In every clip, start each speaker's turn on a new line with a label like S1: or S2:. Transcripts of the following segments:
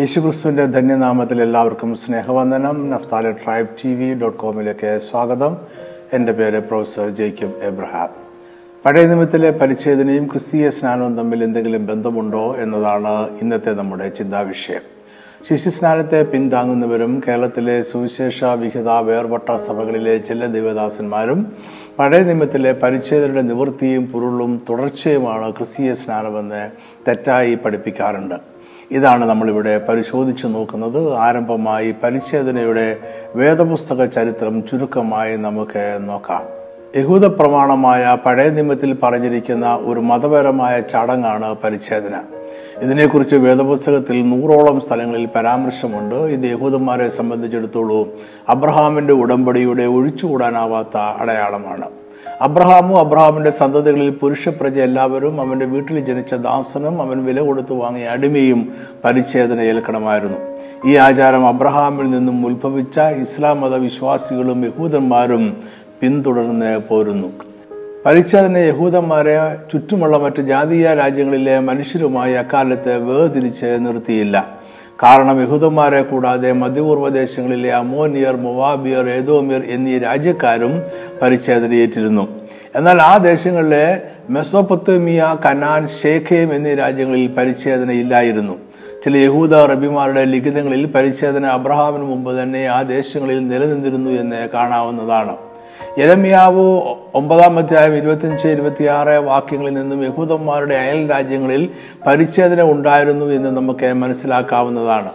S1: യേശുക്രിസ്തുവിന്റെ ധന്യനാമത്തിൽ എല്ലാവർക്കും സ്നേഹവന്ദനം. Naphtala tribe T V dot കോമിലേക്ക് സ്വാഗതം. എന്റെ പേര് പ്രൊഫസർ ജേക്കബ് എബ്രഹാം. പഴയ നിമിത്തിലെ പരിച്ഛേദനയും ക്രിസ്തീയ സ്നാനവും തമ്മിൽ എന്തെങ്കിലും ബന്ധമുണ്ടോ എന്നതാണ് ഇന്നത്തെ നമ്മുടെ ചിന്താവിഷയം. ശിശുസ്നാനത്തെ പിന്താങ്ങുന്നവരും കേരളത്തിലെ സുവിശേഷ വിഹിത വേർപെട്ട സഭകളിലെ ചില ദേവദാസന്മാരും പഴയ നിയമത്തിലെ പരിച്ഛേദനയുടെ നിവൃത്തിയും പൊരുളും തുടർച്ചയുമാണ് ക്രിസ്തീയ സ്നാനമെന്ന് തെറ്റായി പഠിപ്പിക്കാറുണ്ട്. ഇതാണ് നമ്മളിവിടെ പരിശോധിച്ചു നോക്കുന്നത്. ആരംഭമായി പരിച്ഛേദനയുടെ വേദപുസ്തക ചരിത്രം ചുരുക്കമായി നമുക്ക് നോക്കാം. യഹൂദ പ്രമാണമായ പഴയ നിയമത്തിൽ പറഞ്ഞിരിക്കുന്ന ഒരു മതപരമായ ചടങ്ങാണ് പരിച്ഛേദന. ഇതിനെക്കുറിച്ച് വേദപുസ്തകത്തിൽ നൂറോളം സ്ഥലങ്ങളിൽ പരാമർശമുണ്ട്. ഇത് യഹൂദന്മാരെ സംബന്ധിച്ചിടത്തോളം അബ്രഹാമിന്റെ ഉടമ്പടിയുടെ ഒഴിച്ചുകൂടാനാവാത്ത അടയാളമാണ്. അബ്രഹാമും അബ്രഹാമിന്റെ സന്തതികളിൽ പുരുഷപ്രജ എല്ലാവരും അവന്റെ വീട്ടിൽ ജനിച്ച ദാസനും അവൻ വില കൊടുത്തു വാങ്ങിയ അടിമയും പരിച്ഛേദന ഏൽക്കണമായിരുന്നു ഈ ആചാരം അബ്രഹാമിൽ നിന്നും ഉത്ഭവിച്ച ഇസ്ലാം മത വിശ്വാസികളും യഹൂദന്മാരും പിന്തുടർന്ന് പോരുന്നു. പരിച്ഛേദന യഹൂദന്മാരെ ചുറ്റുമുള്ള മറ്റ് ജാതീയ രാജ്യങ്ങളിലെ മനുഷ്യരുമായി അക്കാലത്ത് വേർതിരിച്ച് നിർത്തിയില്ല. കാരണം യഹൂദന്മാരെ കൂടാതെ മധ്യപൂർവ ദേശങ്ങളിലെ അമോനിയർ മൊവാബിയർ ഏതോമിയർ എന്നീ രാജ്യക്കാരും പരിച്ഛേദനയേറ്റിരുന്നു. എന്നാൽ ആ ദേശങ്ങളിലെ മെസോപ്പൊത്തോമിയ കനാൻ ഷേഖേം എന്നീ രാജ്യങ്ങളിൽ പരിച്ഛേദന ഇല്ലായിരുന്നു ചില യഹൂദ റബിമാരുടെ ലിഖിതങ്ങളിൽ പരിച്ഛേദന അബ്രഹാമിന് മുമ്പ് തന്നെ ആ ദേശങ്ങളിൽ നിലനിന്നിരുന്നു എന്ന് കാണാവുന്നതാണ്. യരമിയാവ് ഒമ്പതാം അധ്യായം ഇരുപത്തിയഞ്ച് ഇരുപത്തിയാറ് വാക്യങ്ങളിൽ നിന്നും യഹൂദന്മാരുടെ അയൽ രാജ്യങ്ങളിൽ പരിച്ഛേദന ഉണ്ടായിരുന്നു എന്ന് നമുക്ക് മനസ്സിലാക്കാവുന്നതാണ്.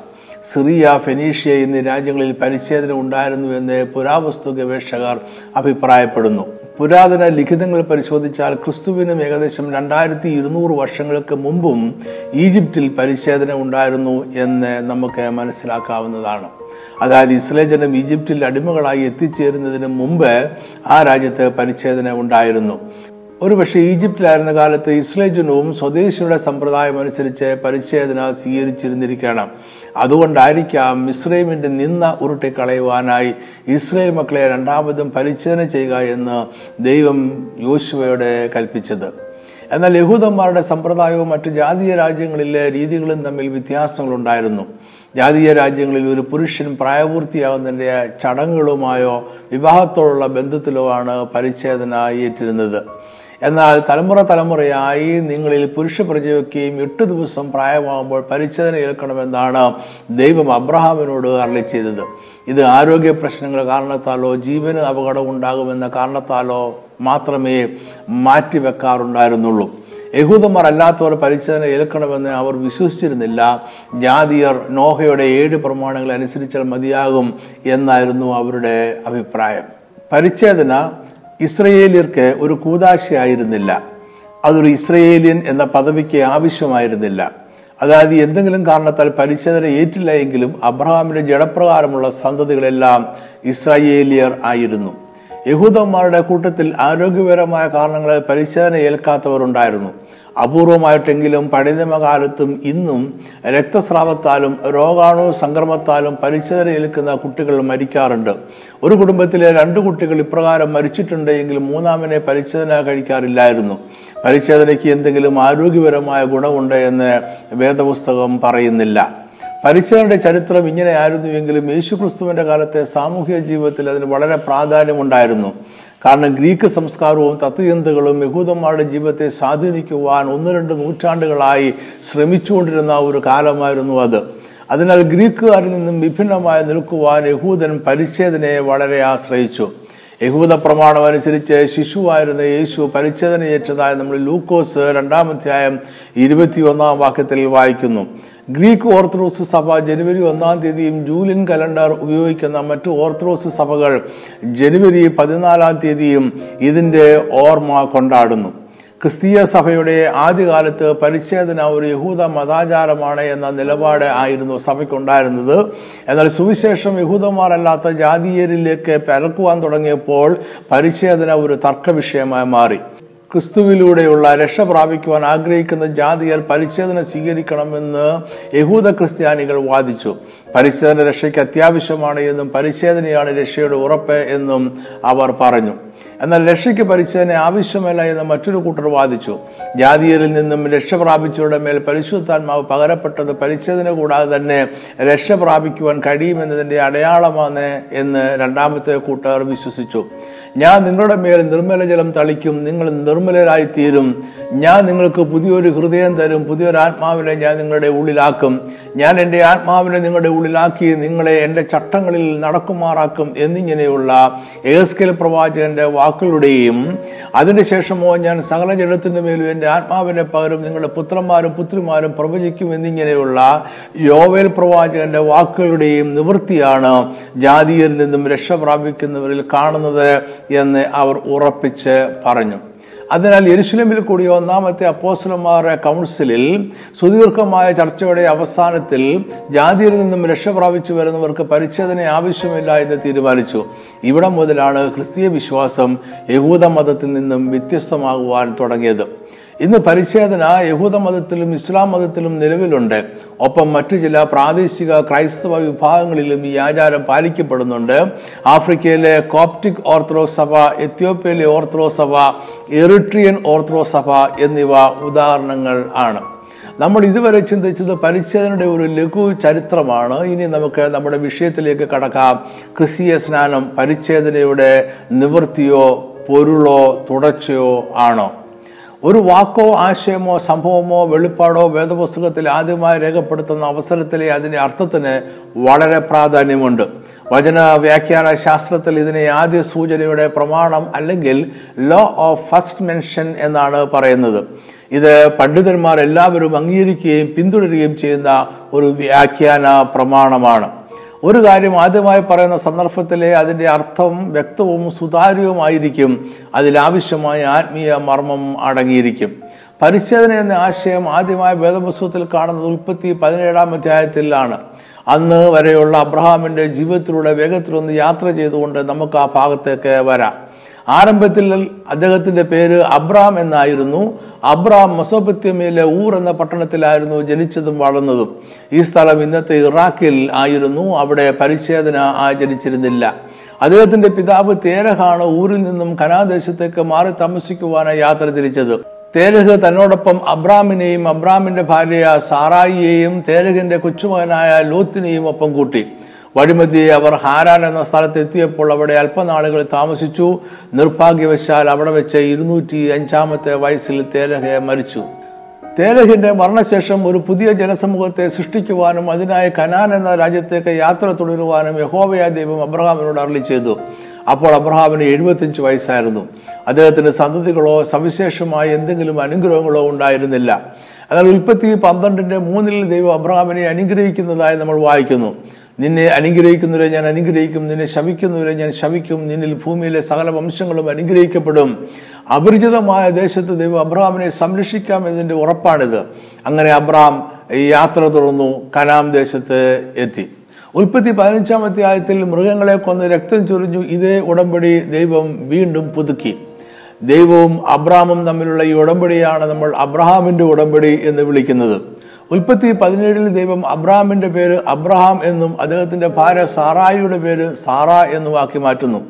S1: സിറിയ ഫെനീഷ്യ എന്നീ രാജ്യങ്ങളിൽ പരിച്ഛേദന ഉണ്ടായിരുന്നു എന്ന് പുരാവസ്തു ഗവേഷകർ അഭിപ്രായപ്പെടുന്നു. പുരാതന ലിഖിതങ്ങൾ പരിശോധിച്ചാൽ ക്രിസ്തുവിനും ഏകദേശം രണ്ടായിരത്തി ഇരുന്നൂറ് വർഷങ്ങൾക്ക് മുമ്പും ഈജിപ്തിൽ പരിച്ഛേദന ഉണ്ടായിരുന്നു എന്ന് നമുക്ക് മനസ്സിലാക്കാവുന്നതാണ്. അതായത് ഇസ്രേൽ ജനം ഈജിപ്തിൽ അടിമകളായി എത്തിച്ചേരുന്നതിന് മുമ്പ് ആ രാജ്യത്ത് പരിച്ഛേദന ഉണ്ടായിരുന്നു. ഒരുപക്ഷെ ഈജിപ്തിലായിരുന്ന കാലത്ത് ഇസ്ലേജനവും ജനവും സ്വദേശിയുടെ സമ്പ്രദായം അനുസരിച്ച് പരിച്ഛേദന സ്വീകരിച്ചിരുന്നിരിക്കണം. അതുകൊണ്ടായിരിക്കാം ഇസ്രൈമിന്റെ നിന്ന ഉരുട്ടിക്കളയുവാനായി ഇസ്രയേൽ മക്കളെ രണ്ടാമതും പരിച്ഛേദന ചെയ്യുക എന്ന് ദൈവം യോശുവയോട് കൽപ്പിച്ചത്. എന്നാൽ യഹൂദന്മാരുടെ സമ്പ്രദായവും മറ്റു ജാതീയ രാജ്യങ്ങളിലെ രീതികളും തമ്മിൽ വ്യത്യാസങ്ങളുണ്ടായിരുന്നു. ജാതീയ രാജ്യങ്ങളിൽ ഒരു പുരുഷൻ പ്രായപൂർത്തിയാകുന്നതിന്റെ ചടങ്ങുകളുമായോ വിവാഹത്തോടുള്ള ബന്ധത്തിലോ ആണ് പരിച്ഛേദന ഏറ്റിരുന്നത്. എന്നാൽ തലമുറ തലമുറയായി നിങ്ങളിൽ പുരുഷ പ്രചോദിക്കുകയും എട്ട് ദിവസം പ്രായമാകുമ്പോൾ പരിച്ഛേദന ഏൽക്കണമെന്നാണ് ദൈവം അബ്രഹാമിനോട് അരളി ചെയ്തത്. ഇത് ആരോഗ്യ പ്രശ്നങ്ങൾ കാരണത്താലോ ജീവന് അപകടം ഉണ്ടാകുമെന്ന കാരണത്താലോ മാത്രമേ മാറ്റിവെക്കാറുണ്ടായിരുന്നുള്ളൂ. യഹൂദന്മാർ അല്ലാത്തവർ പരിച്ഛേദന ഏൽക്കണമെന്ന് അവർ വിശ്വസിച്ചിരുന്നില്ല. ജാതിയർ നോഹയുടെ ഏഴ് പ്രമാണങ്ങൾ അനുസരിച്ചാൽ മതിയാകും എന്നായിരുന്നു അവരുടെ അഭിപ്രായം. പരിച്ഛേദന ഇസ്രയേലിയർക്ക് ഒരു കൂതാശയായിരുന്നില്ല. അതൊരു ഇസ്രയേലിയൻ എന്ന പദവിക്ക് ആവശ്യമായിരുന്നില്ല. അതായത് എന്തെങ്കിലും കാരണത്താൽ പരിച്ഛേദന ഏറ്റില്ല എങ്കിലും അബ്രഹാമിന്റെ ജഡപ്രകാരമുള്ള സന്തതികളെല്ലാം ഇസ്രായേലിയർ ആയിരുന്നു. യഹൂദന്മാരുടെ കൂട്ടത്തിൽ ആരോഗ്യപരമായ കാരണങ്ങളെ പരിച്ഛേദന ഏൽക്കാത്തവരുണ്ടായിരുന്നു. അപൂർവമായിട്ടെങ്കിലും പഴയനിയമകാലത്തും ഇന്നും രക്തസ്രാവത്താലും രോഗാണു സംക്രമത്താലും പരിച്ഛേദന ഏൽക്കുന്ന കുട്ടികൾ മരിക്കാറുണ്ട്. ഒരു കുടുംബത്തിലെ രണ്ട് കുട്ടികൾ ഇപ്രകാരം മരിച്ചിട്ടുണ്ട് എങ്കിൽ മൂന്നാമനെ പരിച്ഛേദന കഴിക്കാറില്ലായിരുന്നു. പരിച്ഛേദനയ്ക്ക് എന്തെങ്കിലും ആരോഗ്യപരമായ ഗുണമുണ്ട് എന്ന് വേദപുസ്തകം പറയുന്നില്ല. പരിച്ഛേദനയുടെ ചരിത്രം ഇങ്ങനെയായിരുന്നുവെങ്കിലും യേശുക്രിസ്തുവിന്റെ കാലത്തെ സാമൂഹിക ജീവിതത്തിൽ അതിന് വളരെ പ്രാധാന്യമുണ്ടായിരുന്നു. കാരണം ഗ്രീക്ക് സംസ്കാരവും തത്വചിന്തകളും യഹൂദന്മാരുടെ ജീവിതത്തെ സ്വാധീനിക്കുവാൻ ഒന്ന് രണ്ട് നൂറ്റാണ്ടുകളായി ശ്രമിച്ചുകൊണ്ടിരുന്ന ഒരു കാലമായിരുന്നു അത്. അതിനാൽ ഗ്രീക്കുകാരിൽ നിന്നും വിഭിന്നമായി നിൽക്കുവാൻ യഹൂദൻ പരിച്ഛേദനയെ വളരെ ആശ്രയിച്ചു. യഹൂദ പ്രമാണം അനുസരിച്ച് ശിശുവായിരുന്ന യേശു പരിച്ഛേദനയേറ്റതായി നമ്മൾ ലൂക്കോസ് രണ്ടാമധ്യായം ഇരുപത്തിയൊന്നാം വാക്യത്തിൽ വായിക്കുന്നു. ഗ്രീക്ക് ഓർത്തഡോക്സ് സഭ ജനുവരി ഒന്നാം തീയതിയും ജൂലിയൻ കലണ്ടർ ഉപയോഗിക്കുന്ന മറ്റു ഓർത്തഡോക്സ് സഭകൾ ജനുവരി പതിനാലാം തീയതിയും ഇതിന്റെ ഓർമ്മ കൊണ്ടാടുന്നു. ക്രിസ്തീയ സഭയുടെ ആദ്യകാലത്ത് പരിച്ഛേദന ഒരു യഹൂദ മതാചാരമാണ് എന്ന നിലപാട് ആയിരുന്നു സഭയ്ക്കുണ്ടായിരുന്നത്. എന്നാൽ സുവിശേഷം യഹൂദന്മാരല്ലാത്ത ജാതീയരിലേക്ക് പരക്കുവാൻ തുടങ്ങിയപ്പോൾ പരിച്ഛേദന ഒരു തർക്ക വിഷയമായി മാറി. ക്രിസ്തുവിലൂടെയുള്ള രക്ഷ പ്രാപിക്കുവാൻ ആഗ്രഹിക്കുന്ന ജാതിയർ പരിച്ഛേദന സ്വീകരിക്കണമെന്ന് യഹൂദ ക്രിസ്ത്യാനികൾ വാദിച്ചു. പരിച്ഛേദന രക്ഷയ്ക്ക് അത്യാവശ്യമാണ് എന്നും പരിച്ഛേദനയാണ് രക്ഷയുടെ ഉറപ്പ് എന്നും അവർ പറഞ്ഞു. എന്നാൽ രക്ഷയ്ക്ക് പരിശോധന ആവശ്യമല്ല എന്ന് മറ്റൊരു കൂട്ടർ വാദിച്ചു. ജാതിയരിൽ നിന്നും രക്ഷ പ്രാപിച്ചവരുടെ മേൽ പരിശുദ്ധാത്മാവ് പകരപ്പെട്ടത് പരിശോധന കൂടാതെ തന്നെ രക്ഷ പ്രാപിക്കുവാൻ കഴിയുമെന്നതിന്റെ അടയാളമാണ് എന്ന് രണ്ടാമത്തെ കൂട്ടർ വിശ്വസിച്ചു. ഞാൻ നിങ്ങളുടെ മേൽ നിർമ്മല ജലം തളിക്കും നിങ്ങൾ നിർമ്മലരായിത്തീരും. ഞാൻ നിങ്ങൾക്ക് പുതിയൊരു ഹൃദയം തരും പുതിയൊരു ആത്മാവിനെ ഞാൻ നിങ്ങളുടെ ഉള്ളിലാക്കും. ഞാൻ എന്റെ ആത്മാവിനെ നിങ്ങളുടെ ഉള്ളിലാക്കി നിങ്ങളെ എന്റെ ചട്ടങ്ങളിൽ നടക്കുമാറാക്കും എന്നിങ്ങനെയുള്ള ഏസ്കൽ പ്രവാചകന്റെ വാക്കുകളുടെയും അതിനുശേഷമോ ഞാൻ സകല ജഡത്തിന്റെ മേലും എന്റെ ആത്മാവിനെ പകരം നിങ്ങളുടെ പുത്രന്മാരും പുത്രിമാരും പ്രവചിക്കും എന്നിങ്ങനെയുള്ള യോവേൽ പ്രവാചകന്റെ വാക്കുകളുടെയും നിവൃത്തിയാണ് ജാതിയിൽ നിന്നും രക്ഷ പ്രാപിക്കുന്നവരിൽ കാണുന്നത് എന്ന് അവർ ഉറപ്പിച്ച് പറഞ്ഞു. അതിനാൽ യെരുശലേമിൽ കൂടിയ ഒന്നാമത്തെ അപ്പോസ്റ്റലന്മാരുടെ കൗൺസിലിൽ സുദീർഘമായ ചർച്ചയുടെ അവസാനത്തിൽ ജാതിയിൽ നിന്നും രക്ഷ പ്രാപിച്ചു വരുന്നവർക്ക് പരിച്ഛേദന ആവശ്യമില്ല എന്ന് തീരുമാനിച്ചു. ഇവിടെ മുതലാണ് ക്രിസ്തീയ വിശ്വാസം യഹൂദ മതത്തിൽ നിന്നും വ്യത്യസ്തമാകുവാൻ തുടങ്ങിയത്. ഇന്ന് പരിച്ഛേദന യഹൂദ മതത്തിലും ഇസ്ലാം മതത്തിലും നിലവിലുണ്ട്. ഒപ്പം മറ്റു ചില പ്രാദേശിക ക്രൈസ്തവ വിഭാഗങ്ങളിലും ഈ ആചാരം പാലിക്കപ്പെടുന്നുണ്ട്. ആഫ്രിക്കയിലെ കോപ്റ്റിക് ഓർത്തഡോക്സ് സഭ എത്യോപ്യയിലെ ഓർത്തഡോക്സ് സഭ എറിട്രിയൻ ഓർത്തഡോക്സ് സഭ എന്നിവ ഉദാഹരണങ്ങൾ ആണ്. നമ്മൾ ഇതുവരെ ചിന്തിച്ചത് പരിച്ഛേദനയുടെ ഒരു ലഘു ചരിത്രമാണ്. ഇനി നമുക്ക് നമ്മുടെ വിഷയത്തിലേക്ക് കടക്കാം. ക്രിസ്തീയ സ്നാനം പരിച്ഛേദനയുടെ നിവൃത്തിയോ പൊരുളോ തുടർച്ചയോ ആണോ? ഒരു വാക്കോ ആശയമോ സംഭവമോ വെളിപ്പാടോ വേദപുസ്തകത്തിൽ ആദ്യമായി രേഖപ്പെടുത്തുന്ന അവസരത്തിലെ അതിന്റെ അർത്ഥത്തിന് വളരെ പ്രാധാന്യമുണ്ട്. വചന വ്യാഖ്യാന ശാസ്ത്രത്തിൽ ഇതിനെ ആദ്യ സൂചനയുടെ പ്രമാണം അല്ലെങ്കിൽ ലോ ഓഫ് ഫസ്റ്റ് മെൻഷൻ എന്നാണ് പറയുന്നത്. ഇത് പണ്ഡിതന്മാർ എല്ലാവരും അംഗീകരിക്കുകയും പിന്തുടരുകയും ചെയ്യുന്ന ഒരു വ്യാഖ്യാന പ്രമാണമാണ്. ഒരു കാര്യം ആദ്യമായി പറയുന്ന സന്ദർഭത്തിലെ അതിന്റെ അർത്ഥം വ്യക്തവും സുതാര്യവുമായിരിക്കും. അതിലാവശ്യമായ ആത്മീയ മർമ്മം അടങ്ങിയിരിക്കും. പരിച്ഛേദന എന്ന ആശയം ആദ്യമായി വേദപുസ്തകത്തിൽ കാണുന്നത് ഉൽപ്പത്തി പതിനേഴാം അധ്യായത്തിലാണ്. അന്ന് വരെയുള്ള അബ്രഹാമിന്റെ ജീവിതത്തിലൂടെ വേഗത്തിലൊന്ന് യാത്ര ചെയ്തുകൊണ്ട് നമുക്ക് ആ ഭാഗത്തേക്ക് വരാം. ആരംഭത്തിൽ അദ്ദേഹത്തിന്റെ പേര് അബ്രാം എന്നായിരുന്നു. അബ്രാം മൊസോപത്യമയിലെ ഊർ എന്ന പട്ടണത്തിലായിരുന്നു ജനിച്ചതും വളർന്നതും. ഈ സ്ഥലം ഇന്നത്തെ ഇറാഖിൽ ആയിരുന്നു. അവിടെ പരിച്ഛേദന ആചരിച്ചിരുന്നില്ല. അദ്ദേഹത്തിന്റെ പിതാവ് തേരഹാണ് ഊരിൽ നിന്നും കനാദേശത്തേക്ക് മാറി താമസിക്കുവാനായി യാത്ര തിരിച്ചത്. തേരഹ് തന്നോടൊപ്പം അബ്രാമിനെയും അബ്രാമിന്റെ ഭാര്യ സാറായിയെയും തേരഹിന്റെ കൊച്ചുമകനായ ലോത്തിനെയും ഒപ്പം കൂട്ടി. വഴിമധ്യേ അവർ ഹാരാൻ എന്ന സ്ഥലത്ത് എത്തിയപ്പോൾ അവിടെ അല്പനാളുകൾ താമസിച്ചു. നിർഭാഗ്യവശാൽ അവിടെ വെച്ച് ഇരുന്നൂറ്റി അഞ്ചാമത്തെ വയസ്സിൽ തേലഹയെ മരിച്ചു. തേലഹിന്റെ മരണശേഷം ഒരു പുതിയ ജനസമൂഹത്തെ സൃഷ്ടിക്കുവാനും അതിനായി കനാൻ എന്ന രാജ്യത്തേക്ക് യാത്ര തുടരുവാനും യഹോവയ ദൈവം അബ്രഹാമിനോട് അരളി ചെയ്തു. അപ്പോൾ അബ്രഹാമിന് എഴുപത്തിയഞ്ച് വയസ്സായിരുന്നു. അദ്ദേഹത്തിന് സന്തതികളോ സവിശേഷമായ എന്തെങ്കിലും അനുഗ്രഹങ്ങളോ ഉണ്ടായിരുന്നില്ല. എന്നാൽ ഉൽപ്പത്തി പന്ത്രണ്ടിന്റെ മൂന്നിൽ ദൈവം അബ്രഹാമിനെ അനുഗ്രഹിക്കുന്നതായി നമ്മൾ വായിക്കുന്നു. നിന്നെ അനുഗ്രഹിക്കുന്നവരെ ഞാൻ അനുഗ്രഹിക്കും നിന്നെ ശമിക്കുന്നവരെ ഞാൻ ശമിക്കും നിന്നിൽ ഭൂമിയിലെ സകല വംശങ്ങളും അനുഗ്രഹിക്കപ്പെടും. അപരിചിതമായ ദേശത്ത് ദൈവം അബ്രഹാമിനെ സംരക്ഷിക്കാം എന്നതിന്റെ ഉറപ്പാണിത്. അങ്ങനെ അബ്രഹാം യാത്ര തുറന്നു കനാം ദേശത്ത് എത്തി. ഉൽപ്പത്തി പതിനഞ്ചാമത്തെ ആയത്തിൽ മൃഗങ്ങളെ കൊന്ന് രക്തം ചൊരിഞ്ഞു ഇതേ ഉടമ്പടി ദൈവം വീണ്ടും പുതുക്കി. ദൈവവും അബ്രാമും തമ്മിലുള്ള ഈ ഉടമ്പടിയാണ് നമ്മൾ അബ്രഹാമിന്റെ ഉടമ്പടി എന്ന് വിളിക്കുന്നത്. ഉൽപ്പത്തി പതിനേഴിൽ ദൈവം അബ്രഹാമിന്റെ പേര് അബ്രഹാം എന്നും അദ്ദേഹത്തിന്റെ ഭാര്യ സാറായിയുടെ പേര് സാറ എന്നും ആക്കി മാറ്റുന്നു.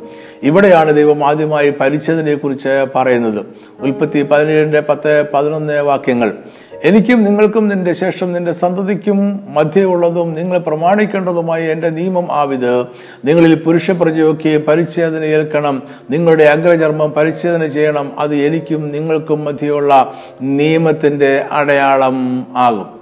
S1: ഇവിടെയാണ് ദൈവം ആദ്യമായി പരിച്ഛേദനയെ കുറിച്ച് പറയുന്നത്. ഉൽപ്പത്തി പതിനേഴിന്റെ പത്ത് പതിനൊന്ന് വാക്യങ്ങൾ. എനിക്കും നിങ്ങൾക്കും നിന്റെ ശേഷം നിന്റെ സന്തതിക്കും മധ്യയുള്ളതും നിങ്ങൾ പ്രമാണിക്കേണ്ടതുമായ എന്റെ നിയമം ആവിത്. നിങ്ങളിൽ പുരുഷ പ്രജയൊക്കെ പരിച്ഛേദന ഏൽക്കണം. നിങ്ങളുടെ അഗ്രചർമ്മം പരിച്ഛേദന ചെയ്യണം. അത് എനിക്കും നിങ്ങൾക്കും മധ്യയുള്ള നിയമത്തിന്റെ അടയാളം ആകും.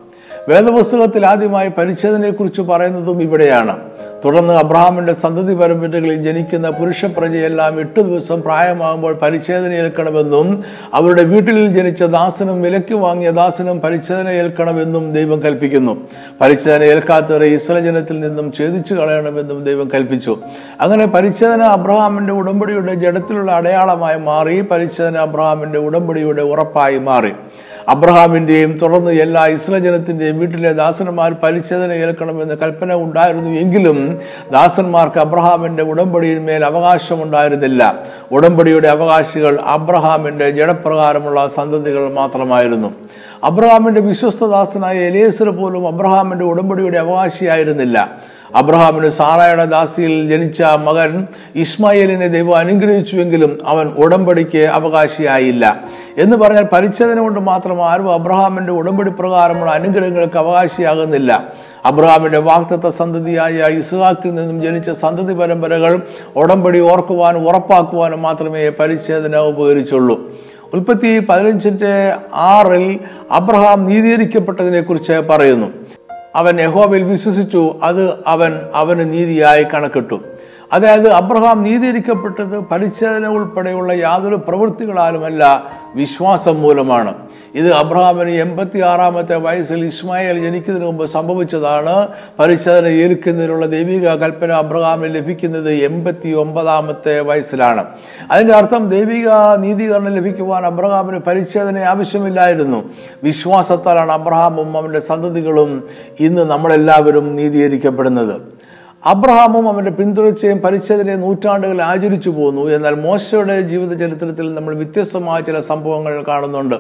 S1: വേദപുസ്തകത്തിൽ ആദ്യമായി പരിച്ഛേദനയെക്കുറിച്ച് പറയുന്നതും ഇവിടെയാണ്. തുടർന്ന് അബ്രഹാമിന്റെ സന്തതി പരമ്പരകളിൽ ജനിക്കുന്ന പുരുഷ പ്രജയെല്ലാം എട്ടു ദിവസം പ്രായമാകുമ്പോൾ പരിച്ഛേദന ഏൽക്കണമെന്നും അവരുടെ വീട്ടിൽ ജനിച്ച ദാസനും വിലയ്ക്ക് വാങ്ങിയ ദാസനും പരിച്ഛേദന ഏൽക്കണമെന്നും ദൈവം കൽപ്പിക്കുന്നു. പരിച്ഛേദന ഏൽക്കാത്തവരെ ഇസ്രായേൽ ജനത്തിൽ നിന്നും ഛേദിച്ചു കളയണമെന്നും ദൈവം കൽപ്പിച്ചു. അങ്ങനെ പരിച്ഛേദന അബ്രഹാമിന്റെ ഉടമ്പടിയുടെ ജഡത്തിലുള്ള അടയാളമായി മാറി പരിച്ഛേദന അബ്രഹാമിന്റെ ഉടമ്പടിയുടെ ഉറപ്പായി മാറി. അബ്രഹാമിന്റെയും തുടർന്ന് എല്ലാ ഇസ്ലജനത്തിന്റെയും ജനത്തിന്റെയും വീട്ടിലെ ദാസന്മാർ പരിച്ഛേദന ഏൽക്കണമെന്ന് കൽപ്പന ഉണ്ടായിരുന്നു എങ്കിലും ദാസന്മാർക്ക് അബ്രഹാമിന്റെ ഉടമ്പടിയിന്മേൽ അവകാശമുണ്ടായിരുന്നില്ല. ഉടമ്പടിയുടെ അവകാശികൾ അബ്രഹാമിന്റെ ജഡപ്രകാരമുള്ള സന്തതികൾ മാത്രമായിരുന്നു. അബ്രഹാമിന്റെ വിശ്വസ്തദാസനായ എലേസർ പോലും അബ്രഹാമിന്റെ ഉടമ്പടിയുടെ അവകാശിയായിരുന്നില്ല. അബ്രഹാമിന് സാറായുടെ ദാസിയിൽ ജനിച്ച മകൻ ഇസ്മായിലിനെ ദൈവം അനുഗ്രഹിച്ചുവെങ്കിലും അവൻ ഉടമ്പടിക്ക് അവകാശിയായില്ല. എന്ന് പറഞ്ഞാൽ പരിച്ഛേദന കൊണ്ട് മാത്രം ആരും അബ്രഹാമിന്റെ ഉടമ്പടി പ്രകാരമുള്ള അനുഗ്രഹങ്ങൾക്ക് അവകാശിയാകുന്നില്ല. അബ്രഹാമിന്റെ വാക്തത്വ സന്തതിയായ ഇസ്ഹാക്കിൽ നിന്നും ജനിച്ച സന്തതി പരമ്പരകൾ ഉടമ്പടി ഓർക്കുവാനും ഉറപ്പാക്കുവാനും മാത്രമേ പരിച്ഛേദന ഉപകരിച്ചുള്ളൂ. ഉൽപ്പത്തി പതിനഞ്ചിന്റെ ആറിൽ അബ്രഹാം നീതീകരിക്കപ്പെട്ടതിനെ കുറിച്ച് പറയുന്നു. അവൻ യഹോവയിൽ വിശ്വസിച്ചു അത് അവൻ അവന് നീതിയായി കണക്കിട്ടു. അതായത് അബ്രഹാം നീതീകരിക്കപ്പെട്ടത് പരിച്ഛേദന ഉൾപ്പെടെയുള്ള യാതൊരു പ്രവൃത്തികളാലുമല്ല വിശ്വാസം മൂലമാണ്. ഇത് അബ്രഹാമിന് എൺപത്തി ആറാമത്തെ വയസ്സിൽ ഇസ്മായിൽ ജനിക്കുന്നതിന് മുമ്പ് സംഭവിച്ചതാണ്. പരിശോധന ഏൽക്കുന്നതിനുള്ള ദൈവിക കൽപ്പന അബ്രഹാമിന് ലഭിക്കുന്നത് എൺപത്തി ഒമ്പതാമത്തെ വയസ്സിലാണ്. അതിന്റെ അർത്ഥം ദൈവിക നീതീകരണം ലഭിക്കുവാൻ അബ്രഹാമിന് പരിശോധന ആവശ്യമില്ലായിരുന്നു. വിശ്വാസത്താലാണ് അബ്രഹാമും അവന്റെ സന്തതികളും ഇന്ന് നമ്മളെല്ലാവരും നീതീകരിക്കപ്പെടുന്നത്. അബ്രഹാമും അവന്റെ പിന്തുടർച്ചയും പരിച്ഛേദനയും നൂറ്റാണ്ടുകൾ ആചരിച്ചു പോന്നു. എന്നാൽ മോശയുടെ ജീവിത ചരിത്രത്തിൽ നമ്മൾ വ്യത്യസ്തമായ ചില സംഭവങ്ങൾ കാണുന്നുണ്ട്.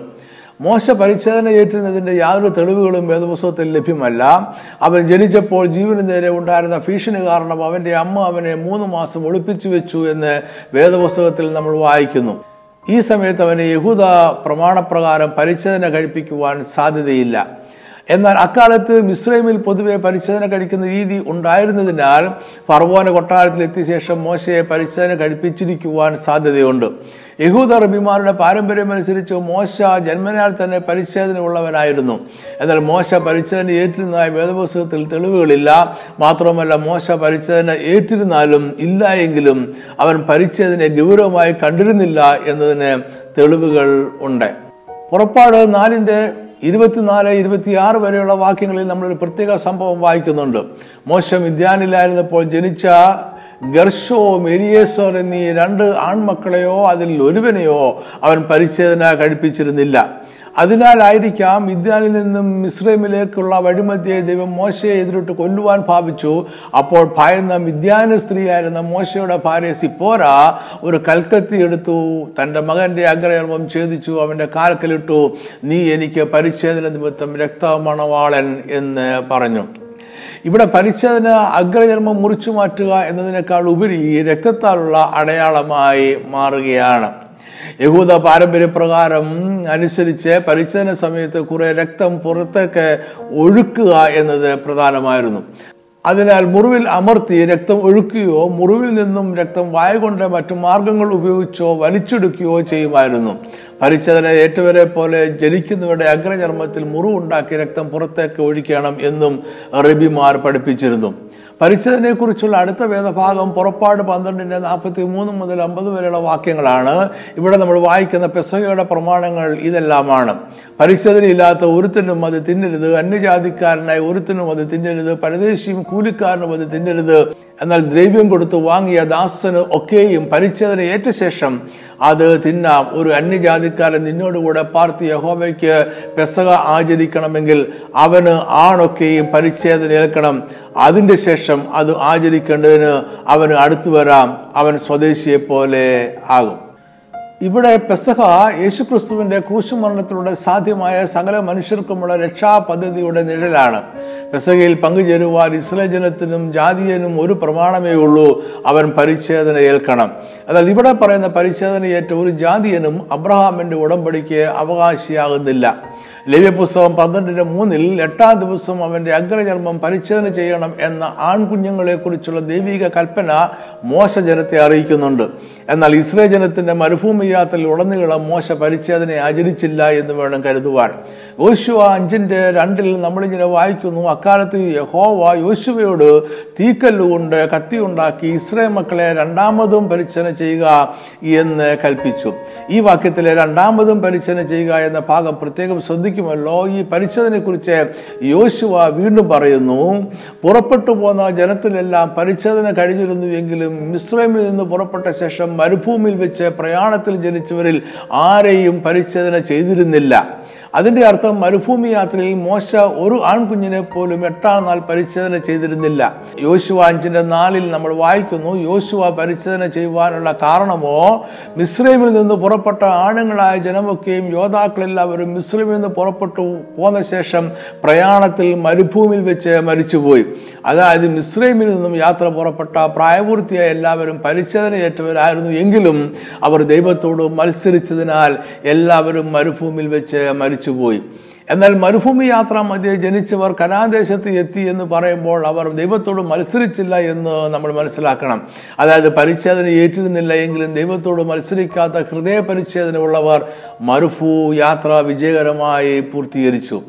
S1: മോശ പരിച്ഛേദന ഏറ്റുന്നതിന്റെ യാതൊരു തെളിവുകളും വേദപുസ്തകത്തിൽ ലഭ്യമല്ല. അവൻ ജനിച്ചപ്പോൾ ജീവന് നേരെ ഉണ്ടായിരുന്ന ഭീഷണി കാരണം അവന്റെ അമ്മ അവനെ മൂന്ന് മാസം ഒളിപ്പിച്ചു വെച്ചു എന്ന് വേദപുസ്തകത്തിൽ നമ്മൾ വായിക്കുന്നു. ഈ സമയത്ത് അവന് യഹൂദ പ്രമാണപ്രകാരം പരിച്ഛേദന കഴിപ്പിക്കുവാൻ സാധ്യതയില്ല. എന്നാൽ അക്കാലത്ത് മിസ്രൈമിൽ പൊതുവെ പരിശോധന കഴിക്കുന്ന രീതി ഉണ്ടായിരുന്നതിനാൽ ഫർവോന കൊട്ടാരത്തിൽ എത്തിയ ശേഷം മോശയെ പരിശോധന കഴിപ്പിച്ചിരിക്കുവാൻ സാധ്യതയുണ്ട്. യഹൂദ റബിമാരുടെ പാരമ്പര്യമനുസരിച്ച് മോശ ജന്മനാൽ തന്നെ പരിശോധന ഉള്ളവനായിരുന്നു എന്നാൽ മോശ പരിശോധന ഏറ്റിരുന്നതായി വേദപുസ്തകത്തിൽ തെളിവുകളില്ല. മാത്രമല്ല മോശ പരിശോധന ഏറ്റിരുന്നാലും ഇല്ല എങ്കിലും അവൻ പരിച്ഛേദനെ ഗൗരവമായി കണ്ടിരുന്നില്ല എന്നതിന് തെളിവുകൾ ഉണ്ട്. പുറപ്പാട് നാലിന്റെ ഇരുപത്തിനാല് ഇരുപത്തിയാറ് വരെയുള്ള വാക്യങ്ങളിൽ നമ്മളൊരു പ്രത്യേക സംഭവം വായിക്കുന്നുണ്ട്. മോശം വിദ്യാനിലായിരുന്നപ്പോൾ ജനിച്ച ഗർഷോ മെരിയേസോർ എന്നീ രണ്ട് ആൺമക്കളെയോ അതിൽ ഒരുവനെയോ അവൻ പരിച്ഛേദന കഴിപ്പിച്ചിരുന്നില്ല. അതിനാലായിരിക്കാം മിദ്യാനിൽ നിന്നും മിശ്രമിലേക്കുള്ള വഴിമധ്യേ ദൈവം മോശയെ എതിരിട്ട് കൊല്ലുവാൻ ഭാവിച്ചു. അപ്പോൾ ഭയന്ന മിദ്യാന സ്ത്രീയായിരുന്ന മോശയുടെ ഭാര്യ സിപ്പോര ഒരു കൽക്കത്തി എടുത്തു തന്റെ മകന്റെ അഗ്രഹർമ്മം ഛേദിച്ചു അവന്റെ കാൽക്കലിട്ടു. നീ എനിക്ക് പരിച്ഛേദന നിമിത്തം രക്തമണവാളൻ എന്ന് പറഞ്ഞു. ഇവിടെ പരിച്ഛേദന അഗ്രചർമ്മം മുറിച്ചു മാറ്റുക എന്നതിനേക്കാൾ ഉപരി രക്തത്താലുള്ള അടയാളമായി മാറുകയാണ്. യഹൂദ പാരമ്പര്യപ്രകാരം അനുസരിച്ച് പരിച്ഛേദന സമയത്ത് കുറെ രക്തം പുറത്തേക്ക് ഒഴുക്കുക എന്നത് പ്രധാനമായിരുന്നു. അതിനാൽ മുറിവിൽ അമർത്തി രക്തം ഒഴുക്കുകയോ മുറിവിൽ നിന്നും രക്തം വായകൊണ്ട് മറ്റു മാർഗങ്ങൾ ഉപയോഗിച്ചോ വലിച്ചെടുക്കുകയോ ചെയ്യുമായിരുന്നു. പരിച്ഛേദന ഏറ്റവരെ പോലെ ജനിക്കുന്നവരുടെ അഗ്രചർമ്മത്തിൽ മുറിവുണ്ടാക്കി രക്തം പുറത്തേക്ക് ഒഴിക്കണം എന്നും റബിമാർ പഠിപ്പിച്ചിരുന്നു. പരിച്ഛേദനയെക്കുറിച്ചുള്ള അടുത്ത വേദഭാഗം പുറപ്പാട് പന്ത്രണ്ടിന്റെ നാൽപ്പത്തി മൂന്ന് മുതൽ അമ്പത് വരെയുള്ള വാക്യങ്ങളാണ്. ഇവിടെ നമ്മൾ വായിക്കുന്ന പെസഹയുടെ പ്രമാണങ്ങൾ ഇതെല്ലാമാണ്. പരിശോധനയില്ലാത്ത ഒരുത്തിനും അത് തിന്നരുത്. അന്യജാതിക്കാരനായ ഒരുത്തിനും അത് തിന്നരുത്. പരദേശിയും കൂലിക്കാരനും അത് തിന്നരുത്. എന്നാൽ ദ്രവ്യം കൊടുത്ത് വാങ്ങിയ ദാസന് ഒക്കെയും പരിച്ഛേദന ഏറ്റ ശേഷം അത് തിന്നാം. ഒരു അന്യജാതിക്കാരൻ നിന്നോടുകൂടെ പാർത്തി യഹോബയ്ക്ക് പെസക ആചരിക്കണമെങ്കിൽ അവന് ആണൊക്കെയും പരിച്ഛേദന ഏൽക്കണം. അതിന്റെ ശേഷം അത് ആചരിക്കേണ്ടതിന് അവന് അടുത്തു വരാം. അവൻ സ്വദേശിയെ പോലെ ആകും. ഇവിടെ പെസഹ യേശുക്രിസ്തുവിന്റെ ക്രൂശുമരണത്തിലൂടെ സാധ്യമായ സകല മനുഷ്യർക്കുമുള്ള രക്ഷാ പദ്ധതിയുടെ നിഴലാണ്. പെസഹയിൽ പങ്കുചേരുവാൻ ഇസ്ലേ ജനത്തിനും ജാതീയനും ഒരു പ്രമാണമേ ഉള്ളൂ. അവൻ പരിച്ഛേദന ഏൽക്കണം. എന്നാൽ ഇവിടെ പറയുന്ന പരിച്ഛേദനയേറ്റ ഒരു ജാതീയനും അബ്രഹാമിന്റെ ഉടമ്പടിക്ക് അവകാശിയാകുന്നില്ല. ലവ്യ പുസ്തകം പന്ത്രണ്ടിന്റെ മൂന്നിൽ എട്ടാം ദിവസം അവന്റെ അഗ്രചർമ്മം പരിച്ഛേദന ചെയ്യണം എന്ന ആൺകുഞ്ഞുങ്ങളെ കുറിച്ചുള്ള ദൈവിക കൽപ്പന മോശ ജനത്തെ അറിയിക്കുന്നുണ്ട്. എന്നാൽ ഇസ്രേ ജനത്തിന്റെ മരുഭൂമി യാത്രയിൽ ഉടനീളം മോശ പരിച്ഛേദന ആചരിച്ചില്ല എന്ന് വേണം കരുതുവാൻ. യോശുവ അഞ്ചിന്റെ രണ്ടിൽ നമ്മളിങ്ങനെ വായിക്കുന്നു അക്കാലത്ത് യഹോവ യോശുവയോട് തീക്കല്ലുകൊണ്ട് കത്തി ഉണ്ടാക്കി ഇസ്രേ മക്കളെ രണ്ടാമതും പരിച്ഛേദന ചെയ്യുക എന്ന് കൽപ്പിച്ചു. ഈ വാക്യത്തിലെ രണ്ടാമതും പരിച്ഛേദന ചെയ്യുക എന്ന ഭാഗം പ്രത്യേകം ശ്രദ്ധിക്കുമല്ലോ ഈ പരിച്ഛേദനെ കുറിച്ച് യോശുവ വീണ്ടും പറയുന്നു പുറപ്പെട്ടു പോന്ന ജനത്തിലെല്ലാം പരിച്ഛേദന കഴിഞ്ഞിരുന്നുവെങ്കിലും മിശ്രമിൽ നിന്ന് പുറപ്പെട്ട ശേഷം മരുഭൂമിയിൽ വെച്ച് പ്രയാണത്തിൽ ജനിച്ചവരിൽ ആരെയും പരിച്ഛേദന ചെയ്തിരുന്നില്ല. അതിന്റെ അർത്ഥം മരുഭൂമി യാത്രയിൽ മോശ ഒരു ആൺകുഞ്ഞിനെ പോലും എട്ടാം നാൾ പരിശോധന ചെയ്തിരുന്നില്ല. യോശുവ അഞ്ചിന്റെ നാലിൽ നമ്മൾ വായിക്കുന്നു യോശുവ പരിശോധന ചെയ്യുവാനുള്ള കാരണമോ? മിശ്രമിൽ നിന്ന് പുറപ്പെട്ട ആണുങ്ങളായ ജനമൊക്കെയും യോദ്ധാക്കളെല്ലാവരും മിശ്രമിൽ നിന്ന് പുറപ്പെട്ടു പോന്ന ശേഷം പ്രയാണത്തിൽ മരുഭൂമിയിൽ വെച്ച് മരിച്ചുപോയി. അതായത് മിശ്രമിൽ നിന്നും യാത്ര പുറപ്പെട്ട പ്രായപൂർത്തിയായ എല്ലാവരും പരിശോധനയേറ്റവരായിരുന്നു എങ്കിലും അവർ ദൈവത്തോട് മത്സരിച്ചതിനാൽ എല്ലാവരും മരുഭൂമിയിൽ വെച്ച് മരിച്ചുപോയി. എന്നാൽ മരുഭൂമി യാത്ര മധ്യേ ജനിച്ചവർ കനാദേശത്ത് എത്തി എന്ന് പറയുമ്പോൾ അവർ ദൈവത്തോട് മത്സരിച്ചില്ല എന്ന് നമ്മൾ മനസ്സിലാക്കണം. അതായത് പരിച്ഛേദന ഏറ്റിരുന്നില്ല എങ്കിലും ദൈവത്തോട് മത്സരിക്കാത്ത ഹൃദയ പരിച്ഛേദന ഉള്ളവർ മരുഭൂ യാത്ര വിജയകരമായി പൂർത്തീകരിച്ചു.